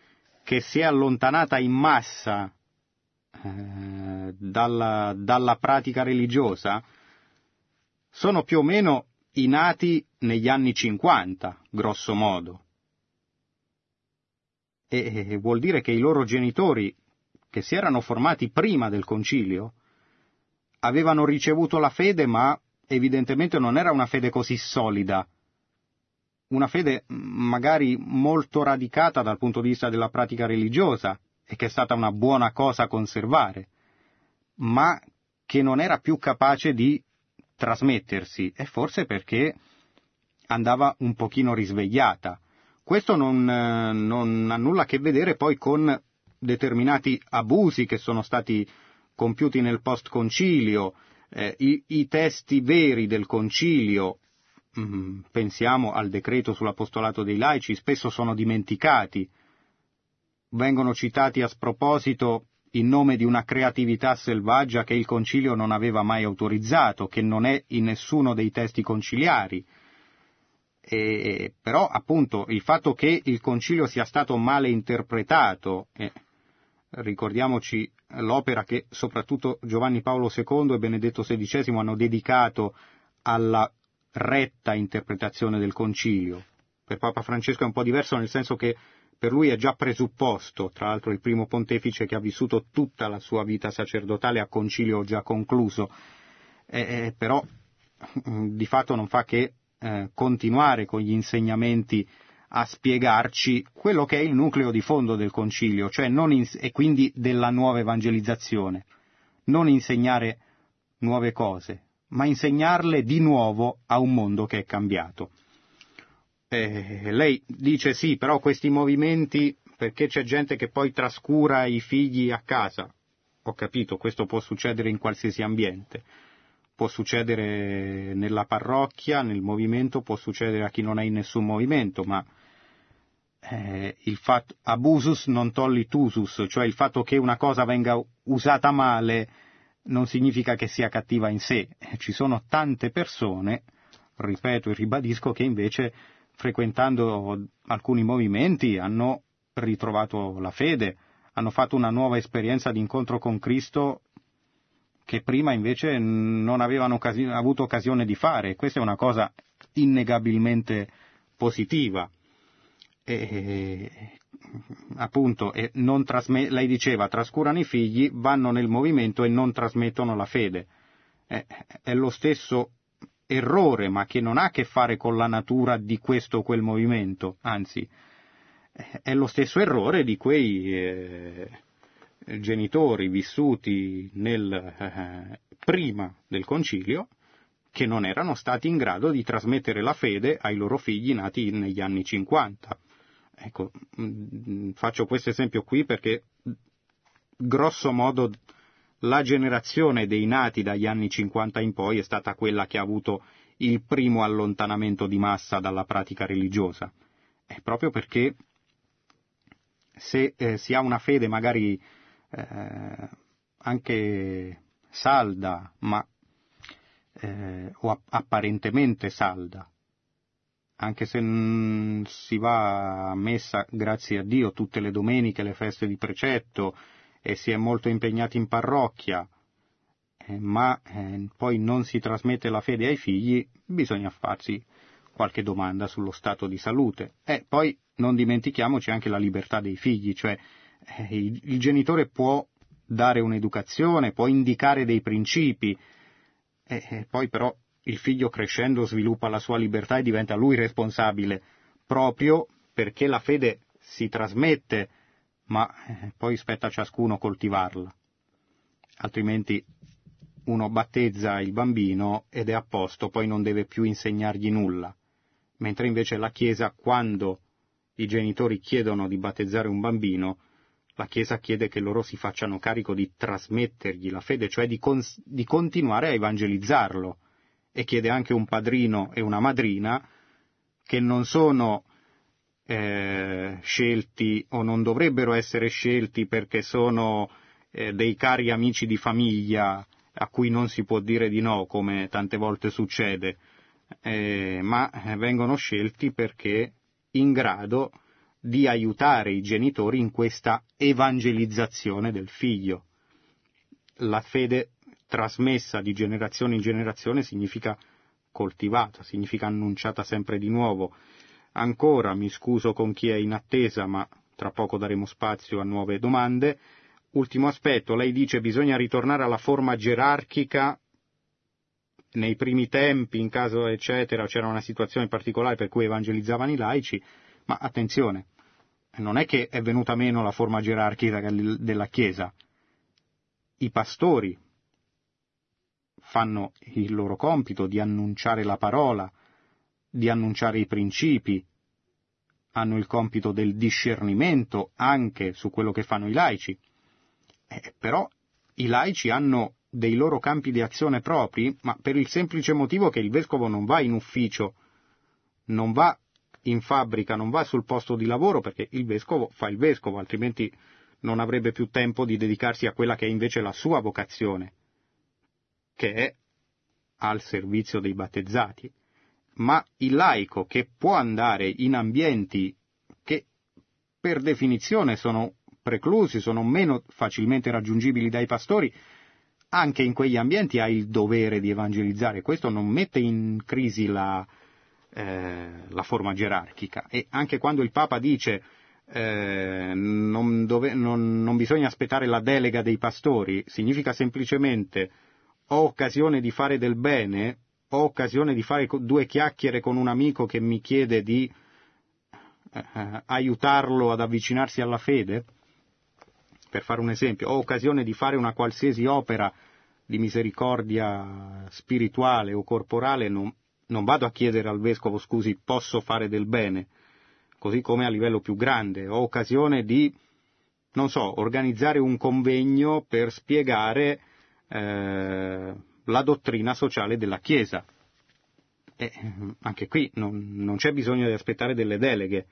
che si è allontanata in massa eh, dalla, dalla pratica religiosa, sono più o meno i nati negli anni 50, grosso modo e vuol dire che i loro genitori, che si erano formati prima del concilio, avevano ricevuto la fede, ma evidentemente non era una fede così solida, una fede magari molto radicata dal punto di vista della pratica religiosa e che è stata una buona cosa conservare, ma che non era più capace di trasmettersi, e forse perché andava un pochino risvegliata. Questo non, non ha nulla a che vedere poi con determinati abusi che sono stati compiuti nel post-concilio, eh, i, i, testi veri del concilio, mh, mm, pensiamo al decreto sull'apostolato dei laici, spesso sono dimenticati, vengono citati a sproposito in nome di una creatività selvaggia che il concilio non aveva mai autorizzato, che non è in nessuno dei testi conciliari. E, però appunto il fatto che il concilio sia stato male interpretato, eh, ricordiamoci l'opera che soprattutto Giovanni Paolo II e Benedetto XVI hanno dedicato alla retta interpretazione del concilio. Per Papa Francesco è un po' diverso nel senso che per lui è già presupposto, tra l'altro il primo pontefice che ha vissuto tutta la sua vita sacerdotale a concilio già concluso, eh, eh, però di fatto non fa che eh, continuare con gli insegnamenti a spiegarci quello che è il nucleo di fondo del concilio, cioè in, e quindi della nuova evangelizzazione. Non insegnare nuove cose, ma insegnarle di nuovo a un mondo che è cambiato. Eh, lei dice sì, però questi movimenti, perché c'è gente che poi trascura i figli a casa. Ho capito, questo può succedere in qualsiasi ambiente. Può succedere nella parrocchia, nel movimento, può succedere a chi non è in nessun movimento, ma eh, il fatto abusus non tollit usus, cioè il fatto che una cosa venga usata male non significa che sia cattiva in sé. Ci sono tante persone, ripeto e ribadisco, che invece frequentando alcuni movimenti hanno ritrovato la fede, hanno fatto una nuova esperienza di incontro con Cristo che prima invece non avevano occasi- avuto occasione di fare. Questa è una cosa innegabilmente positiva. E, appunto, e trasme- lei diceva, trascurano i figli, vanno nel movimento e non trasmettono la fede. È, è lo stesso errore, ma che non ha a che fare con la natura di questo o quel movimento, anzi è lo stesso errore di quei eh, genitori vissuti nel, eh, prima del concilio che non erano stati in grado di trasmettere la fede ai loro figli nati negli anni 50. Ecco, mm, faccio questo esempio qui perché grosso modo la generazione dei nati dagli anni 50 in poi è stata quella che ha avuto il primo allontanamento di massa dalla pratica religiosa. È proprio perché se eh, si ha una fede magari eh, anche salda, ma eh, o apparentemente salda, anche se si va a messa, grazie a Dio, tutte le domeniche, le feste di precetto, e si è molto impegnati in parrocchia, eh, ma eh, poi non si trasmette la fede ai figli, bisogna farsi qualche domanda sullo stato di salute. E poi non dimentichiamoci anche la libertà dei figli, cioè il, il genitore può dare un'educazione, può indicare dei principi, e poi però il figlio crescendo sviluppa la sua libertà e diventa lui responsabile, proprio perché la fede si trasmette ma eh, poi spetta a ciascuno coltivarla. Altrimenti uno battezza il bambino ed è a posto, poi non deve più insegnargli nulla. Mentre invece la Chiesa, quando i genitori chiedono di battezzare un bambino, la Chiesa chiede che loro si facciano carico di trasmettergli la fede, cioè di, cons- di continuare a evangelizzarlo, e chiede anche un padrino e una madrina che non sono eh, scelti o non dovrebbero essere scelti perché sono eh, dei cari amici di famiglia a cui non si può dire di no, come tante volte succede, eh, ma vengono scelti perché in grado di aiutare i genitori in questa evangelizzazione del figlio. La fede trasmessa di generazione in generazione significa coltivata, significa annunciata sempre di nuovo, Ancora mi scuso con chi è in attesa, ma tra poco daremo spazio a nuove domande. Ultimo aspetto, lei dice bisogna ritornare alla forma gerarchica nei primi tempi, in caso eccetera, c'era una situazione particolare per cui evangelizzavano i laici, ma attenzione, non è che è venuta meno la forma gerarchica della Chiesa. I pastori fanno il loro compito di annunciare la parola, di annunciare i principi, hanno il compito del discernimento anche su quello che fanno i laici. Eh, però i laici hanno dei loro campi di azione propri, ma per il semplice motivo che il vescovo non va in ufficio, non va in fabbrica, non va sul posto di lavoro perché il vescovo fa il vescovo, altrimenti non avrebbe più tempo di dedicarsi a quella che è invece la sua vocazione, che è al servizio dei battezzati ma il laico che può andare in ambienti che per definizione sono preclusi, sono meno facilmente raggiungibili dai pastori, anche in quegli ambienti ha il dovere di evangelizzare. Questo non mette in crisi la, eh, la forma gerarchica. E anche quando il Papa dice eh, non, dove, non, non bisogna aspettare la delega dei pastori, significa semplicemente ho occasione di fare del bene, ho occasione di fare due chiacchiere con un amico che mi chiede di eh, aiutarlo ad avvicinarsi alla fede, per fare un esempio, ho occasione di fare una qualsiasi opera di misericordia spirituale o corporale, non, non vado a chiedere al vescovo scusi, posso fare del bene, così come a livello più grande, ho occasione di, non so, organizzare un convegno per spiegare eh, la dottrina sociale della Chiesa. E anche qui non, non c'è bisogno di aspettare delle deleghe.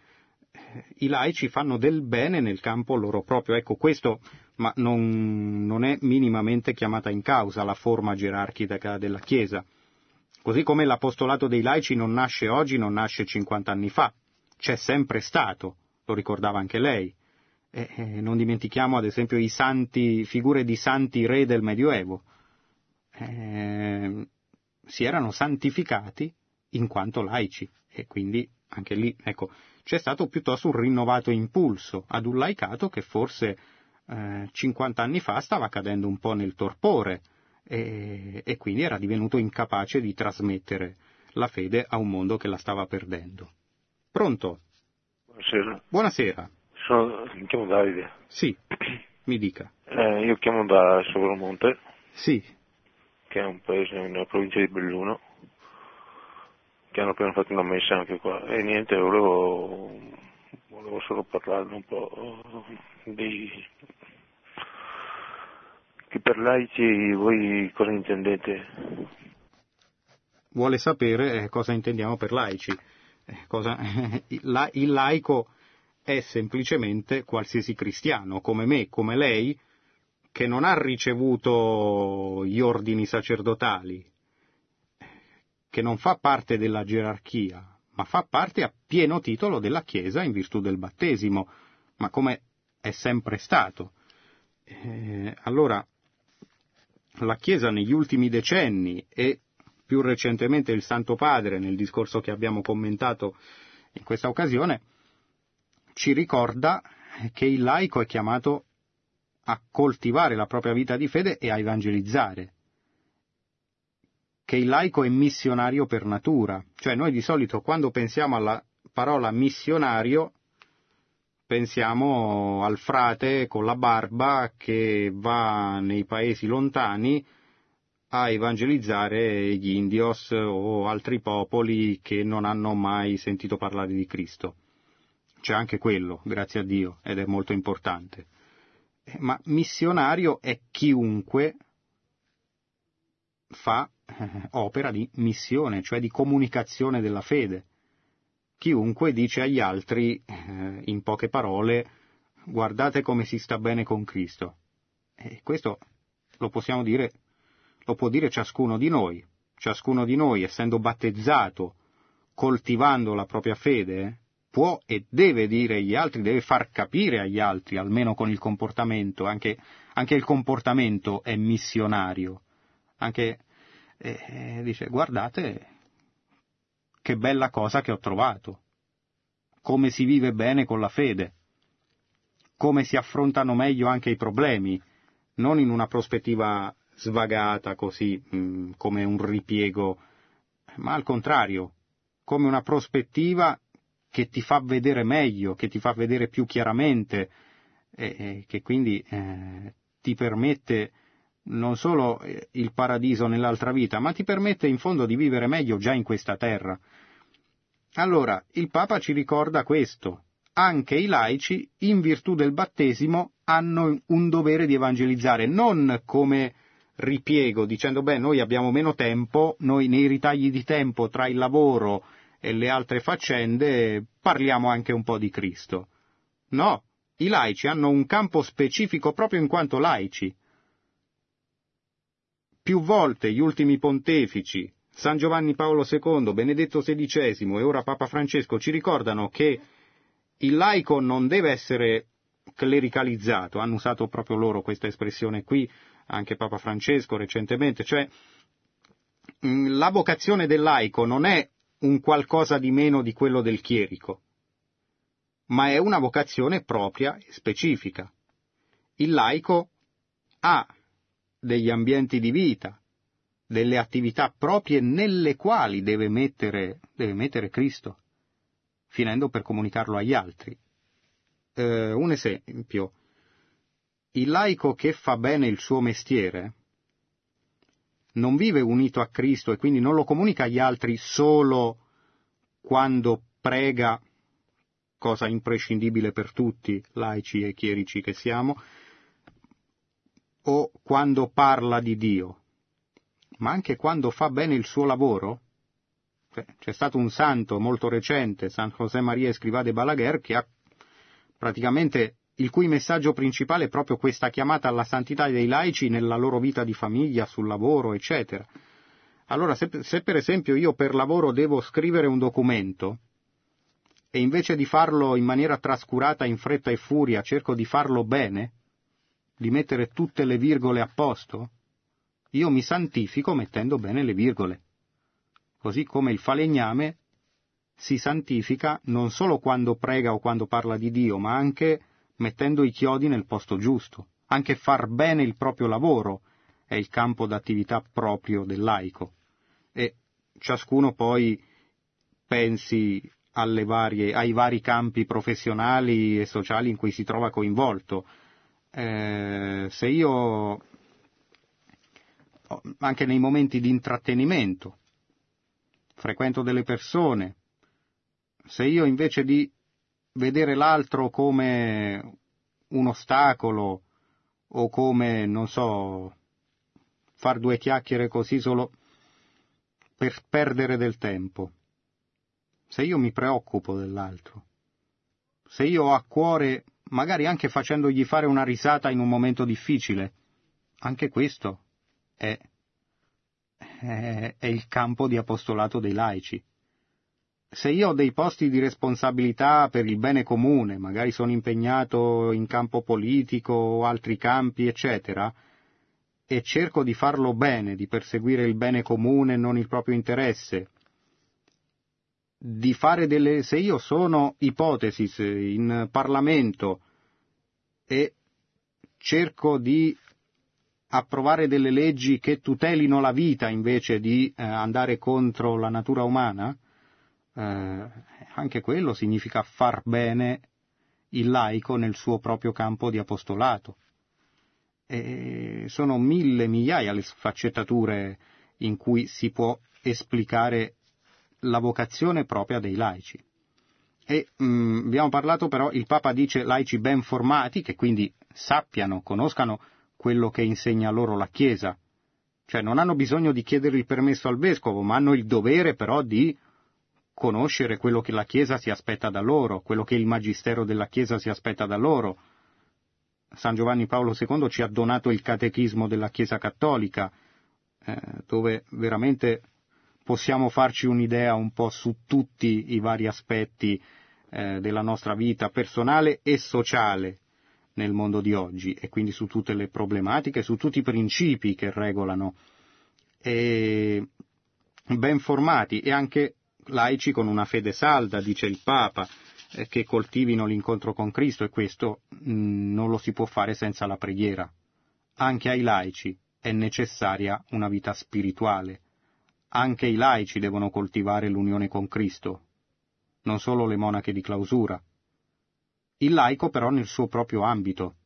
I laici fanno del bene nel campo loro proprio. Ecco, questo ma non, non è minimamente chiamata in causa la forma gerarchica della Chiesa. Così come l'apostolato dei laici non nasce oggi, non nasce 50 anni fa c'è sempre stato, lo ricordava anche lei. E, e non dimentichiamo ad esempio i santi, figure di santi re del Medioevo. E, si erano santificati in quanto laici e quindi anche lì, ecco, c'è stato piuttosto un rinnovato impulso ad un laicato che forse eh, 50 anni fa stava cadendo un po' nel torpore e, e quindi era divenuto incapace di trasmettere la fede a un mondo che la stava perdendo. Pronto? Buonasera. Buonasera. Sono, mi chiamo Davide. Sì, mi dica. Eh, io chiamo da Sogromonte. Sì. Che è un paese nella provincia di Belluno, che hanno appena fatto una messa anche qua. E niente, volevo, volevo solo parlarne un po' di... che per laici voi cosa intendete? Vuole sapere eh, cosa intendiamo per laici. Eh, cosa, il laico è semplicemente qualsiasi cristiano, come me, come lei, che non ha ricevuto gli ordini sacerdotali, che non fa parte della gerarchia, ma fa parte a pieno titolo della Chiesa in virtù del battesimo, ma come è sempre stato. Eh, allora, la Chiesa negli ultimi decenni e più recentemente il Santo Padre, nel discorso che abbiamo commentato in questa occasione, ci ricorda che il laico è chiamato a coltivare la propria vita di fede e a evangelizzare, che il laico è missionario per natura, cioè noi di solito quando pensiamo alla parola missionario pensiamo al frate con la barba che va nei paesi lontani a evangelizzare gli indios o altri popoli che non hanno mai sentito parlare di Cristo. C'è anche quello, grazie a Dio, ed è molto importante. Ma missionario è chiunque fa eh, opera di missione, cioè di comunicazione della fede. Chiunque dice agli altri, eh, in poche parole, guardate come si sta bene con Cristo. E questo lo possiamo dire lo può dire ciascuno di noi. Ciascuno di noi, essendo battezzato, coltivando la propria fede, può e deve dire agli altri, deve far capire agli altri, almeno con il comportamento, anche, anche il comportamento è missionario. Anche eh, eh dice, guardate che bella cosa che ho trovato, come si vive bene con la fede, come si affrontano meglio anche i problemi, non in una prospettiva svagata così mm, come un ripiego, ma al contrario, come una prospettiva che ti fa vedere meglio, che ti fa vedere più chiaramente, e, e che quindi eh, ti permette non solo eh, il paradiso nell'altra vita, ma ti permette in fondo di vivere meglio già in questa terra. Allora, il Papa ci ricorda questo. Anche i laici, in virtù del battesimo, hanno un dovere di evangelizzare, non come ripiego dicendo beh noi abbiamo meno tempo, noi nei ritagli di tempo tra il lavoro e le altre faccende parliamo anche un po' di Cristo. No, i laici hanno un campo specifico proprio in quanto laici. Più volte gli ultimi pontefici, San Giovanni Paolo II, Benedetto XVI e ora Papa Francesco ci ricordano che il laico non deve essere clericalizzato, hanno usato proprio loro questa espressione qui, anche Papa Francesco recentemente, cioè mm, la vocazione del laico non è un qualcosa di meno di quello del chierico. ma è una vocazione propria e specifica. Il laico ha degli ambienti di vita, delle attività proprie nelle quali deve mettere, deve mettere Cristo, finendo per comunicarlo agli altri. Eh, un esempio, il laico che fa bene il suo mestiere non vive unito a Cristo e quindi non lo comunica agli altri solo quando prega, cosa imprescindibile per tutti, laici e chierici che siamo, o quando parla di Dio, ma anche quando fa bene il suo lavoro. C'è stato un santo molto recente, San José María Escrivá de Balaguer, che ha praticamente il cui messaggio principale è proprio questa chiamata alla santità dei laici nella loro vita di famiglia, sul lavoro, eccetera. Allora, se, se per esempio io per lavoro devo scrivere un documento, e invece di farlo in maniera trascurata, in fretta e furia, cerco di farlo bene, di mettere tutte le virgole a posto, io mi santifico mettendo bene le virgole. Così come il falegname si santifica non solo quando prega o quando parla di Dio, ma anche mettendo i chiodi nel posto giusto. Anche far bene il proprio lavoro è il campo d'attività proprio del laico. E ciascuno poi pensi varie, ai vari campi professionali e sociali in cui si trova coinvolto. Eh, se io, anche nei momenti di intrattenimento, frequento delle persone, se io invece di vedere l'altro come un ostacolo o come, non so, far due chiacchiere così solo per perdere del tempo. Se io mi preoccupo dell'altro, se io ho a cuore, magari anche facendogli fare una risata in un momento difficile, anche questo è, è, è il campo di apostolato dei laici. Se io ho dei posti di responsabilità per il bene comune, magari sono impegnato in campo politico o altri campi, eccetera, e cerco di farlo bene, di perseguire il bene comune e non il proprio interesse, di fare delle... se io sono ipotesi in Parlamento e cerco di approvare delle leggi che tutelino la vita invece di eh, andare contro la natura umana, eh, anche quello significa far bene il laico nel suo proprio campo di apostolato. E sono mille migliaia le sfaccettature in cui si può esplicare la vocazione propria dei laici. E mh, mm, abbiamo parlato però, il Papa dice laici ben formati, che quindi sappiano, conoscano quello che insegna loro la Chiesa. Cioè non hanno bisogno di chiedere il permesso al Vescovo, ma hanno il dovere però di conoscere quello che la Chiesa si aspetta da loro, quello che il Magistero della Chiesa si aspetta da loro. San Giovanni Paolo II ci ha donato il catechismo della Chiesa cattolica, eh, dove veramente possiamo farci un'idea un po' su tutti i vari aspetti eh, della nostra vita personale e sociale nel mondo di oggi e quindi su tutte le problematiche, su tutti i principi che regolano e ben formati e anche laici con una fede salda, dice il Papa, eh, che coltivino l'incontro con Cristo e questo mm, non lo si può fare senza la preghiera. Anche ai laici è necessaria una vita spirituale. Anche i laici devono coltivare l'unione con Cristo, non solo le monache di clausura. Il laico però nel suo proprio ambito.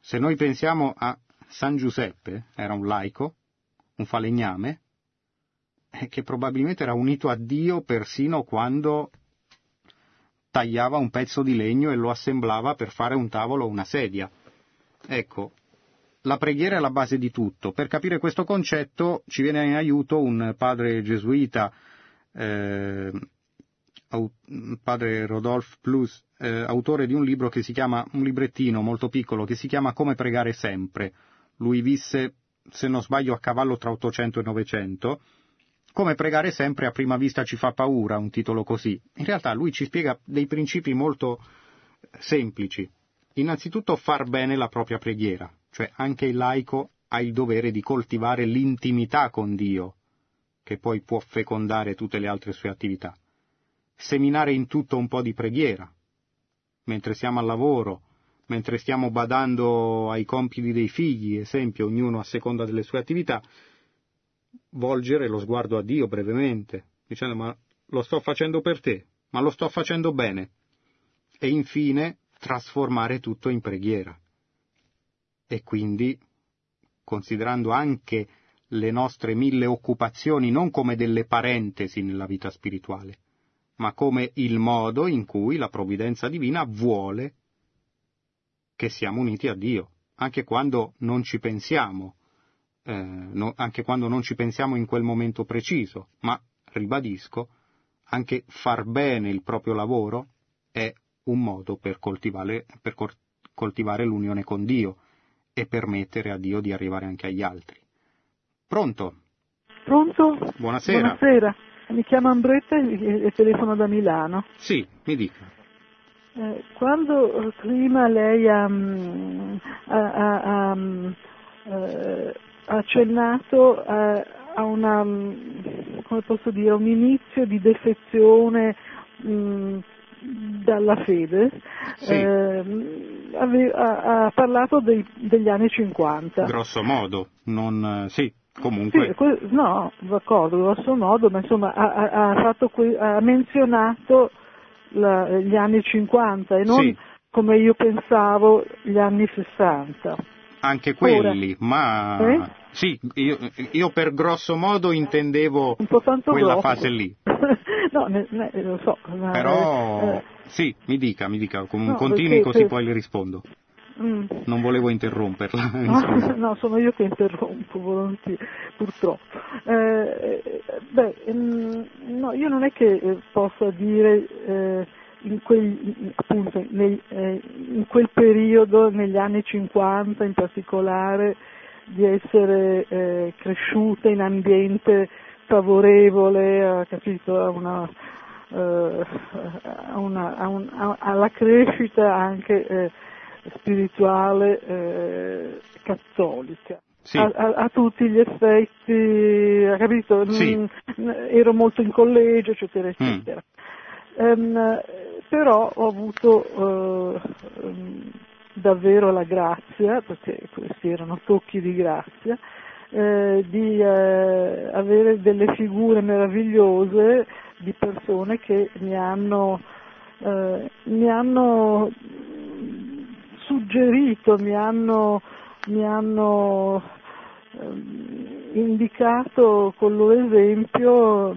Se noi pensiamo a San Giuseppe, era un laico, un falegname, che probabilmente era unito a Dio persino quando tagliava un pezzo di legno e lo assemblava per fare un tavolo o una sedia. Ecco, la preghiera è la base di tutto. Per capire questo concetto ci viene in aiuto un padre gesuita, eh, padre Rodolphe Plus, eh, autore di un libro che si chiama, un librettino molto piccolo, che si chiama Come pregare sempre. Lui visse, se non sbaglio, a cavallo tra 800 e 900 come pregare sempre a prima vista ci fa paura, un titolo così. In realtà lui ci spiega dei principi molto semplici. Innanzitutto far bene la propria preghiera, cioè anche il laico ha il dovere di coltivare l'intimità con Dio, che poi può fecondare tutte le altre sue attività. Seminare in tutto un po' di preghiera, mentre siamo al lavoro, mentre stiamo badando ai compiti dei figli, esempio, ognuno a seconda delle sue attività, volgere lo sguardo a Dio brevemente, dicendo ma lo sto facendo per te, ma lo sto facendo bene. E infine trasformare tutto in preghiera. E quindi, considerando anche le nostre mille occupazioni non come delle parentesi nella vita spirituale, ma come il modo in cui la provvidenza divina vuole che siamo uniti a Dio, anche quando non ci pensiamo, eh, no, anche quando non ci pensiamo in quel momento preciso, ma ribadisco, anche far bene il proprio lavoro è un modo per coltivare, per coltivare l'unione con Dio e permettere a Dio di arrivare anche agli altri. Pronto? Pronto? Buonasera. Buonasera. Mi chiamo Ambretta e telefono da Milano. Sì, mi dica. Eh, quando prima lei ha, mm, ha, ha, ha mm, eh, accennato a, una, mm, come posso dire, un inizio di defezione mh, dalla fede, sì. eh, aveva, ha parlato dei, degli anni 50. Grosso modo, non, sì, comunque. Sì, no, d'accordo, grosso modo, ma insomma ha, ha, que- ha menzionato la, gli anni 50 e non Sì. come io pensavo gli anni 60. Anche quelli, ma Eh? sì, io, io per grosso modo intendevo quella grosso. fase lì. no, ne- ne- lo so. Però eh, sì, mi dica, mi dica, No, continui perché- così per- poi le rispondo. Mm. Non volevo interromperla. No, no, sono io che interrompo volentieri, purtroppo. Eh, eh, beh, mm, no, io non è che eh, possa dire eh, in, quel, appunto, nei- eh, in quel periodo, negli anni 50 in particolare, di essere eh, cresciuta in ambiente favorevole, ha capito, a una, eh, a una- a un- alla crescita anche spirituale eh, cattolica. Sì. A, a- a tutti gli effetti, ha capito? Sì. Mm, ero molto in collegio, eccetera, Mm. eccetera. Ehm, però ho avuto eh, ehm, davvero la grazia, perché questi erano tocchi di grazia, eh, di eh, avere delle figure meravigliose di persone che mi hanno, eh, mi hanno mm, suggerito, mi hanno, mi hanno ehm, indicato con loro esempio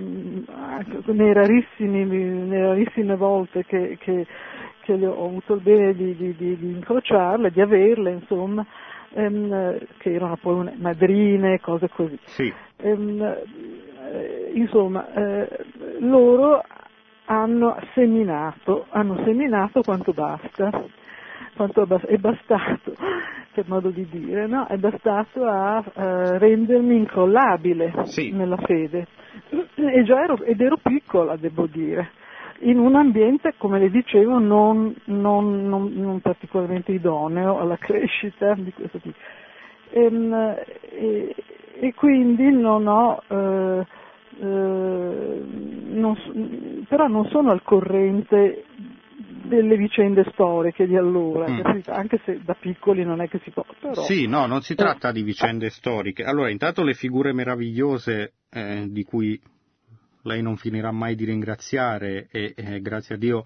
anche nei nelle rarissime volte che, che- che ho avuto il bene di, di- di- di incrociarle, di averle, insomma, ehm, che erano poi madrine, cose così. Sì, Ehm, eh, insomma, eh, loro hanno seminato, hanno seminato quanto basta, quanto è bastato, per modo di dire, no? È bastato a eh, rendermi incrollabile Sì. nella fede. E già ero, ed ero piccola, devo dire, in un ambiente, come le dicevo, non, non- non- non particolarmente idoneo alla crescita di questo tipo. Ehm, e, e quindi non ho, eh, eh, non però non sono al corrente delle vicende storiche di allora, Mm. anche se da piccoli non è che si può, però Sì, no, non si tratta di vicende storiche. Allora, intanto le figure meravigliose eh, di cui lei non finirà mai di ringraziare e eh, grazie a Dio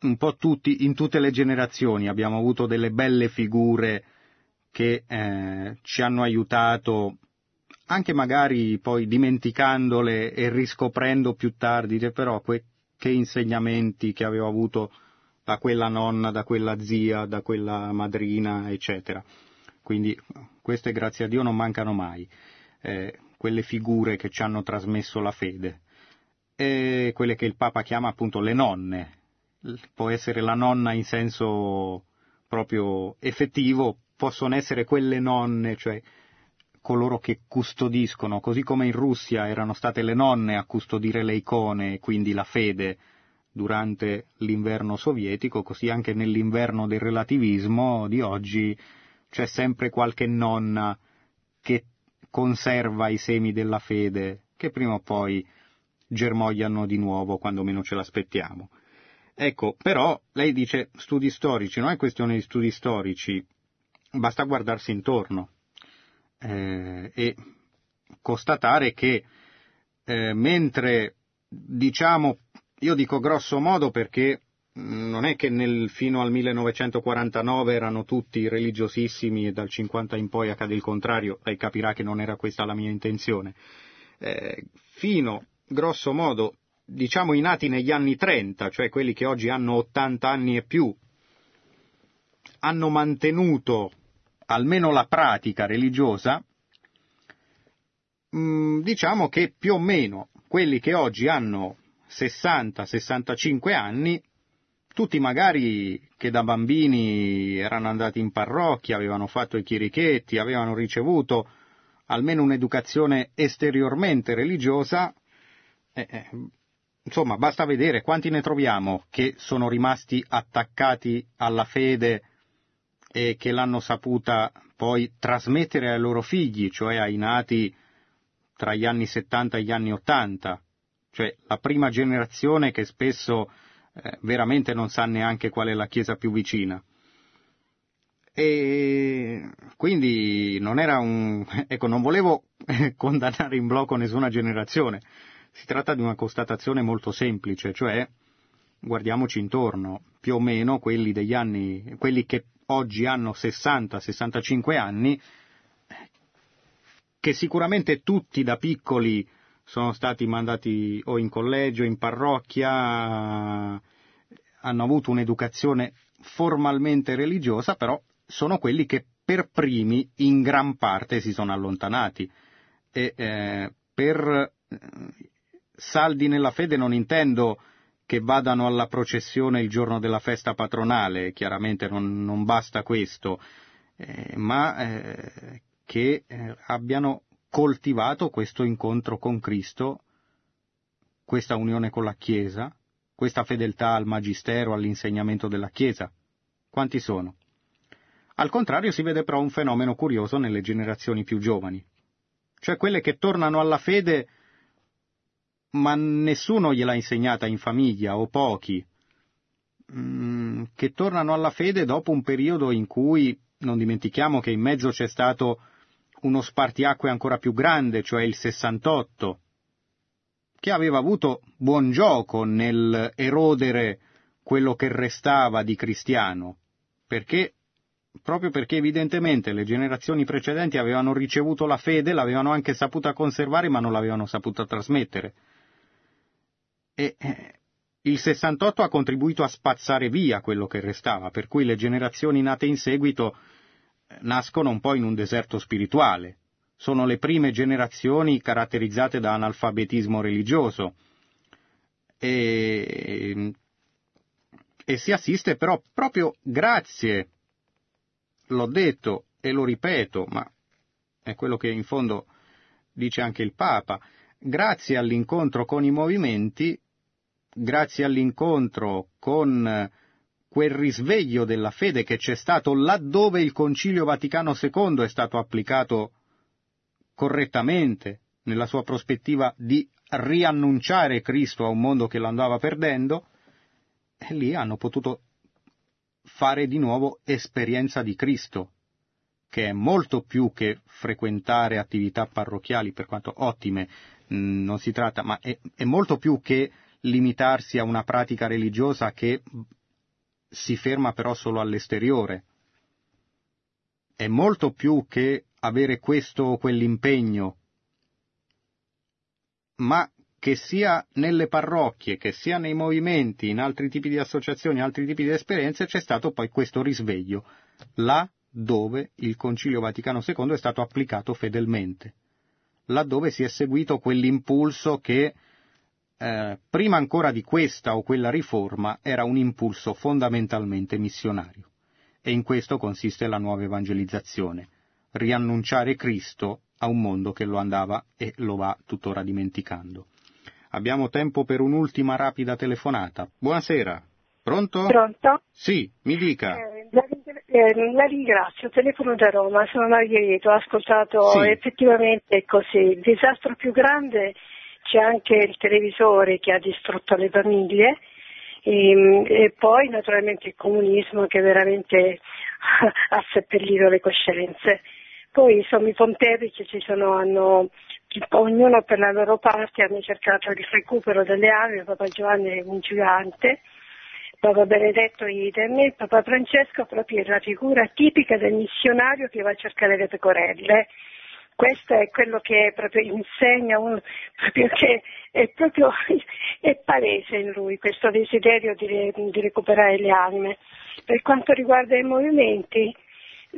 un po' tutti, in tutte le generazioni abbiamo avuto delle belle figure che eh, ci hanno aiutato anche magari poi dimenticandole e riscoprendo più tardi, però que- che insegnamenti che avevo avuto da quella nonna, da quella zia, da quella madrina, eccetera. Quindi queste grazie a Dio non mancano mai, eh, quelle figure che ci hanno trasmesso la fede, e quelle che il Papa chiama appunto le nonne, può essere la nonna in senso proprio effettivo, possono essere quelle nonne, cioè coloro che custodiscono, così come in Russia erano state le nonne a custodire le icone quindi la fede durante l'inverno sovietico, così anche nell'inverno del relativismo di oggi c'è sempre qualche nonna che conserva i semi della fede, che prima o poi germogliano di nuovo quando meno ce l'aspettiamo. Ecco, però lei dice studi storici, non è questione di studi storici, basta guardarsi intorno eh, e constatare che eh, mentre diciamo, io dico grosso modo perché mm, non è che nel, fino al 1949 erano tutti religiosissimi e dal 50 in poi accade il contrario, lei capirà che non era questa la mia intenzione. Eh, fino, grosso modo, diciamo i nati negli anni 30, cioè quelli che oggi hanno 80 anni e più, hanno mantenuto almeno la pratica religiosa, mm, diciamo che più o meno quelli che oggi hanno 60-65 anni, tutti magari che da bambini erano andati in parrocchia, avevano fatto i chirichetti, avevano ricevuto almeno un'educazione esteriormente religiosa, eh, eh, insomma basta vedere quanti ne troviamo che sono rimasti attaccati alla fede e che l'hanno saputa poi trasmettere ai loro figli, cioè ai nati tra gli anni 70 e gli anni 80, cioè la prima generazione che spesso eh, veramente non sa neanche qual è la chiesa più vicina. E quindi non era un... ecco, non volevo condannare in blocco nessuna generazione, si tratta di una constatazione molto semplice, cioè guardiamoci intorno, più o meno quelli degli anni, quelli che oggi hanno 60-65 anni, che sicuramente tutti da piccoli sono stati mandati o in collegio, in parrocchia, hanno avuto un'educazione formalmente religiosa, però sono quelli che per primi in gran parte si sono allontanati. E, eh, per eh, saldi nella fede non intendo che vadano alla processione il giorno della festa patronale, chiaramente non, non basta questo, eh, ma eh, che eh, abbiano coltivato questo incontro con Cristo, questa unione con la Chiesa, questa fedeltà al Magistero, all'insegnamento della Chiesa. Quanti sono? Al contrario si vede però un fenomeno curioso nelle generazioni più giovani, cioè quelle che tornano alla fede ma nessuno gliel'ha insegnata in famiglia, o pochi, mm, che tornano alla fede dopo un periodo in cui, non dimentichiamo che in mezzo c'è stato uno spartiacque ancora più grande, cioè il 68, che aveva avuto buon gioco nel erodere quello che restava di cristiano, perché? Proprio perché evidentemente le generazioni precedenti avevano ricevuto la fede, l'avevano anche saputa conservare, ma non l'avevano saputa trasmettere e eh, il 68 ha contribuito a spazzare via quello che restava, per cui le generazioni nate in seguito eh, nascono un po' in un deserto spirituale. Sono le prime generazioni caratterizzate da analfabetismo religioso e, e si assiste però proprio grazie, l'ho detto e lo ripeto, ma è quello che in fondo dice anche il Papa, grazie all'incontro con i movimenti grazie all'incontro con quel risveglio della fede che c'è stato laddove il Concilio Vaticano II è stato applicato correttamente nella sua prospettiva di riannunciare Cristo a un mondo che lo andava perdendo, e lì hanno potuto fare di nuovo esperienza di Cristo, che è molto più che frequentare attività parrocchiali, per quanto ottime, mm, non si tratta, ma è, è molto più che limitarsi a una pratica religiosa che si ferma però solo all'esteriore. È molto più che avere questo o quell'impegno, ma che sia nelle parrocchie, che sia nei movimenti, in altri tipi di associazioni, altri tipi di esperienze, c'è stato poi questo risveglio, là dove il Concilio Vaticano II è stato applicato fedelmente, laddove si è seguito quell'impulso che eh, prima ancora di questa o quella riforma, era un impulso fondamentalmente missionario. E in questo consiste la nuova evangelizzazione, riannunciare Cristo a un mondo che lo andava e lo va tuttora dimenticando. Abbiamo tempo per un'ultima rapida telefonata. Buonasera. Pronto? Pronto? Sì, mi dica. Eh, la, eh, la, ringrazio, telefono da Roma, sono Margherita, ho ascoltato sì. effettivamente così. Il disastro più grande c'è anche il televisore che ha distrutto le famiglie e, ehm, e poi naturalmente il comunismo che veramente ha seppellito le coscienze. Poi insomma i pontefici ci sono, hanno, ognuno per la loro parte hanno cercato il recupero delle anime, Papa Giovanni è un gigante, Papa Benedetto idem, e Papa Francesco proprio è la figura tipica del missionario che va a cercare le pecorelle. Questo è quello che proprio insegna, un, proprio che è proprio è palese in lui questo desiderio di, di recuperare le anime. Per quanto riguarda i movimenti,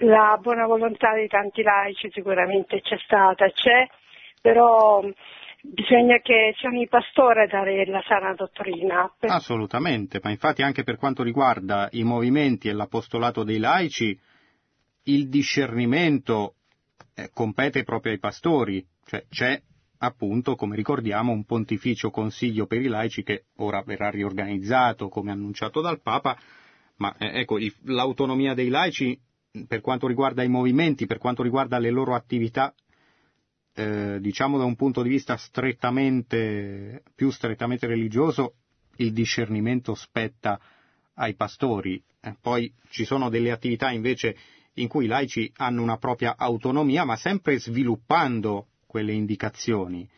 la buona volontà di tanti laici sicuramente c'è stata, c'è, però bisogna che siano i pastori a dare la sana dottrina. Assolutamente, ma infatti anche per quanto riguarda i movimenti e l'apostolato dei laici, il discernimento compete proprio ai pastori, cioè c'è appunto, come ricordiamo, un pontificio consiglio per i laici che ora verrà riorganizzato, come annunciato dal Papa, ma eh, ecco, l'autonomia dei laici per quanto riguarda i movimenti, per quanto riguarda le loro attività, eh, diciamo da un punto di vista strettamente, più strettamente religioso, il discernimento spetta ai pastori. Eh, poi ci sono delle attività invece in cui i laici hanno una propria autonomia, ma sempre sviluppando quelle indicazioni.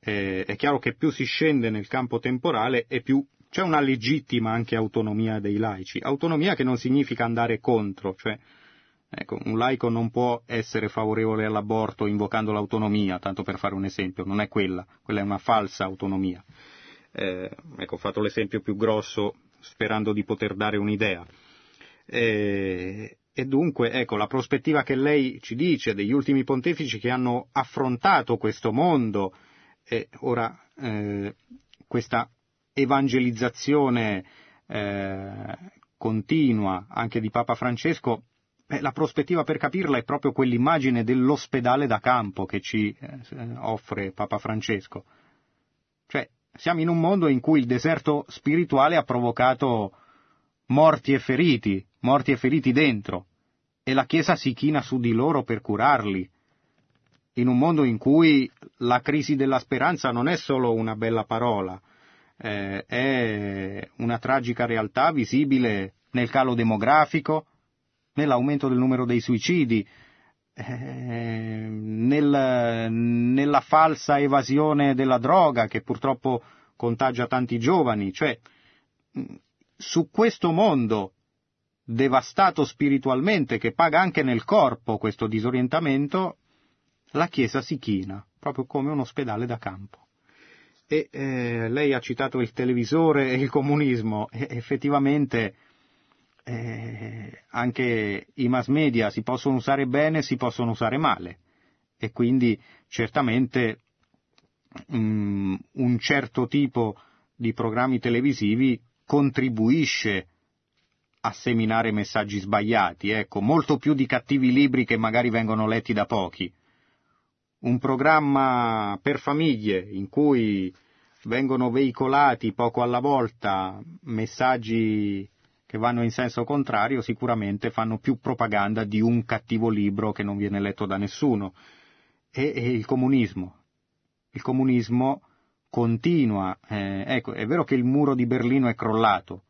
Eh, è chiaro che più si scende nel campo temporale e più c'è una legittima anche autonomia dei laici, autonomia che non significa andare contro, cioè ecco, un laico non può essere favorevole all'aborto invocando l'autonomia, tanto per fare un esempio, non è quella, quella è una falsa autonomia. Eh, ecco, ho fatto l'esempio più grosso sperando di poter dare un'idea. Eh, e dunque, ecco, la prospettiva che lei ci dice degli ultimi pontefici che hanno affrontato questo mondo e ora eh, questa evangelizzazione eh, continua anche di Papa Francesco, beh, la prospettiva per capirla è proprio quell'immagine dell'ospedale da campo che ci eh, offre Papa Francesco. Cioè, siamo in un mondo in cui il deserto spirituale ha provocato morti e feriti, morti e feriti dentro, e la Chiesa si china su di loro per curarli. In un mondo in cui la crisi della speranza non è solo una bella parola, eh, è una tragica realtà visibile nel calo demografico, nell'aumento del numero dei suicidi, eh, nel, nella falsa evasione della droga che purtroppo contagia tanti giovani, cioè su questo mondo devastato spiritualmente, che paga anche nel corpo questo disorientamento, la Chiesa si china, proprio come un ospedale da campo. E eh, lei ha citato il televisore e il comunismo, e effettivamente eh, anche i mass media si possono usare bene, si possono usare male, e quindi certamente um, un certo tipo di programmi televisivi contribuisce a seminare messaggi sbagliati, ecco, molto più di cattivi libri che magari vengono letti da pochi un programma per famiglie in cui vengono veicolati poco alla volta messaggi che vanno in senso contrario sicuramente fanno più propaganda di un cattivo libro che non viene letto da nessuno. E, e il comunismo. Il comunismo continua. Eh, ecco, è vero che il muro di Berlino è crollato,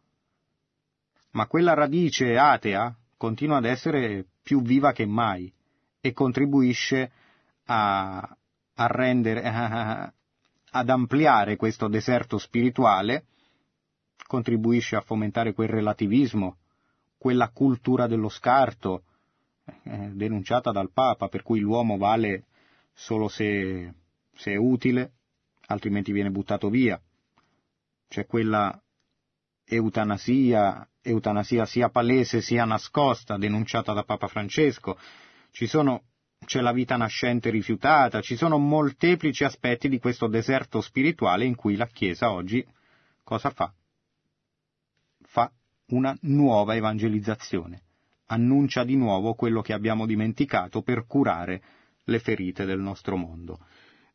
ma quella radice atea continua ad essere più viva che mai e contribuisce a, a rendere, a, ad ampliare questo deserto spirituale, contribuisce a fomentare quel relativismo, quella cultura dello scarto, eh, denunciata dal Papa, per cui l'uomo vale solo se, se è utile, altrimenti viene buttato via. C'è quella eutanasia, eutanasia sia palese sia nascosta, denunciata da Papa Francesco. Sono c'è la vita nascente rifiutata, ci sono molteplici aspetti di questo deserto spirituale in cui la Chiesa oggi cosa fa? Fa una nuova evangelizzazione, annuncia di nuovo quello che abbiamo dimenticato per curare le ferite del nostro mondo.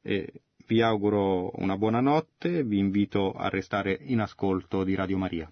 E vi auguro una buona notte, vi invito a restare in ascolto di Radio Maria.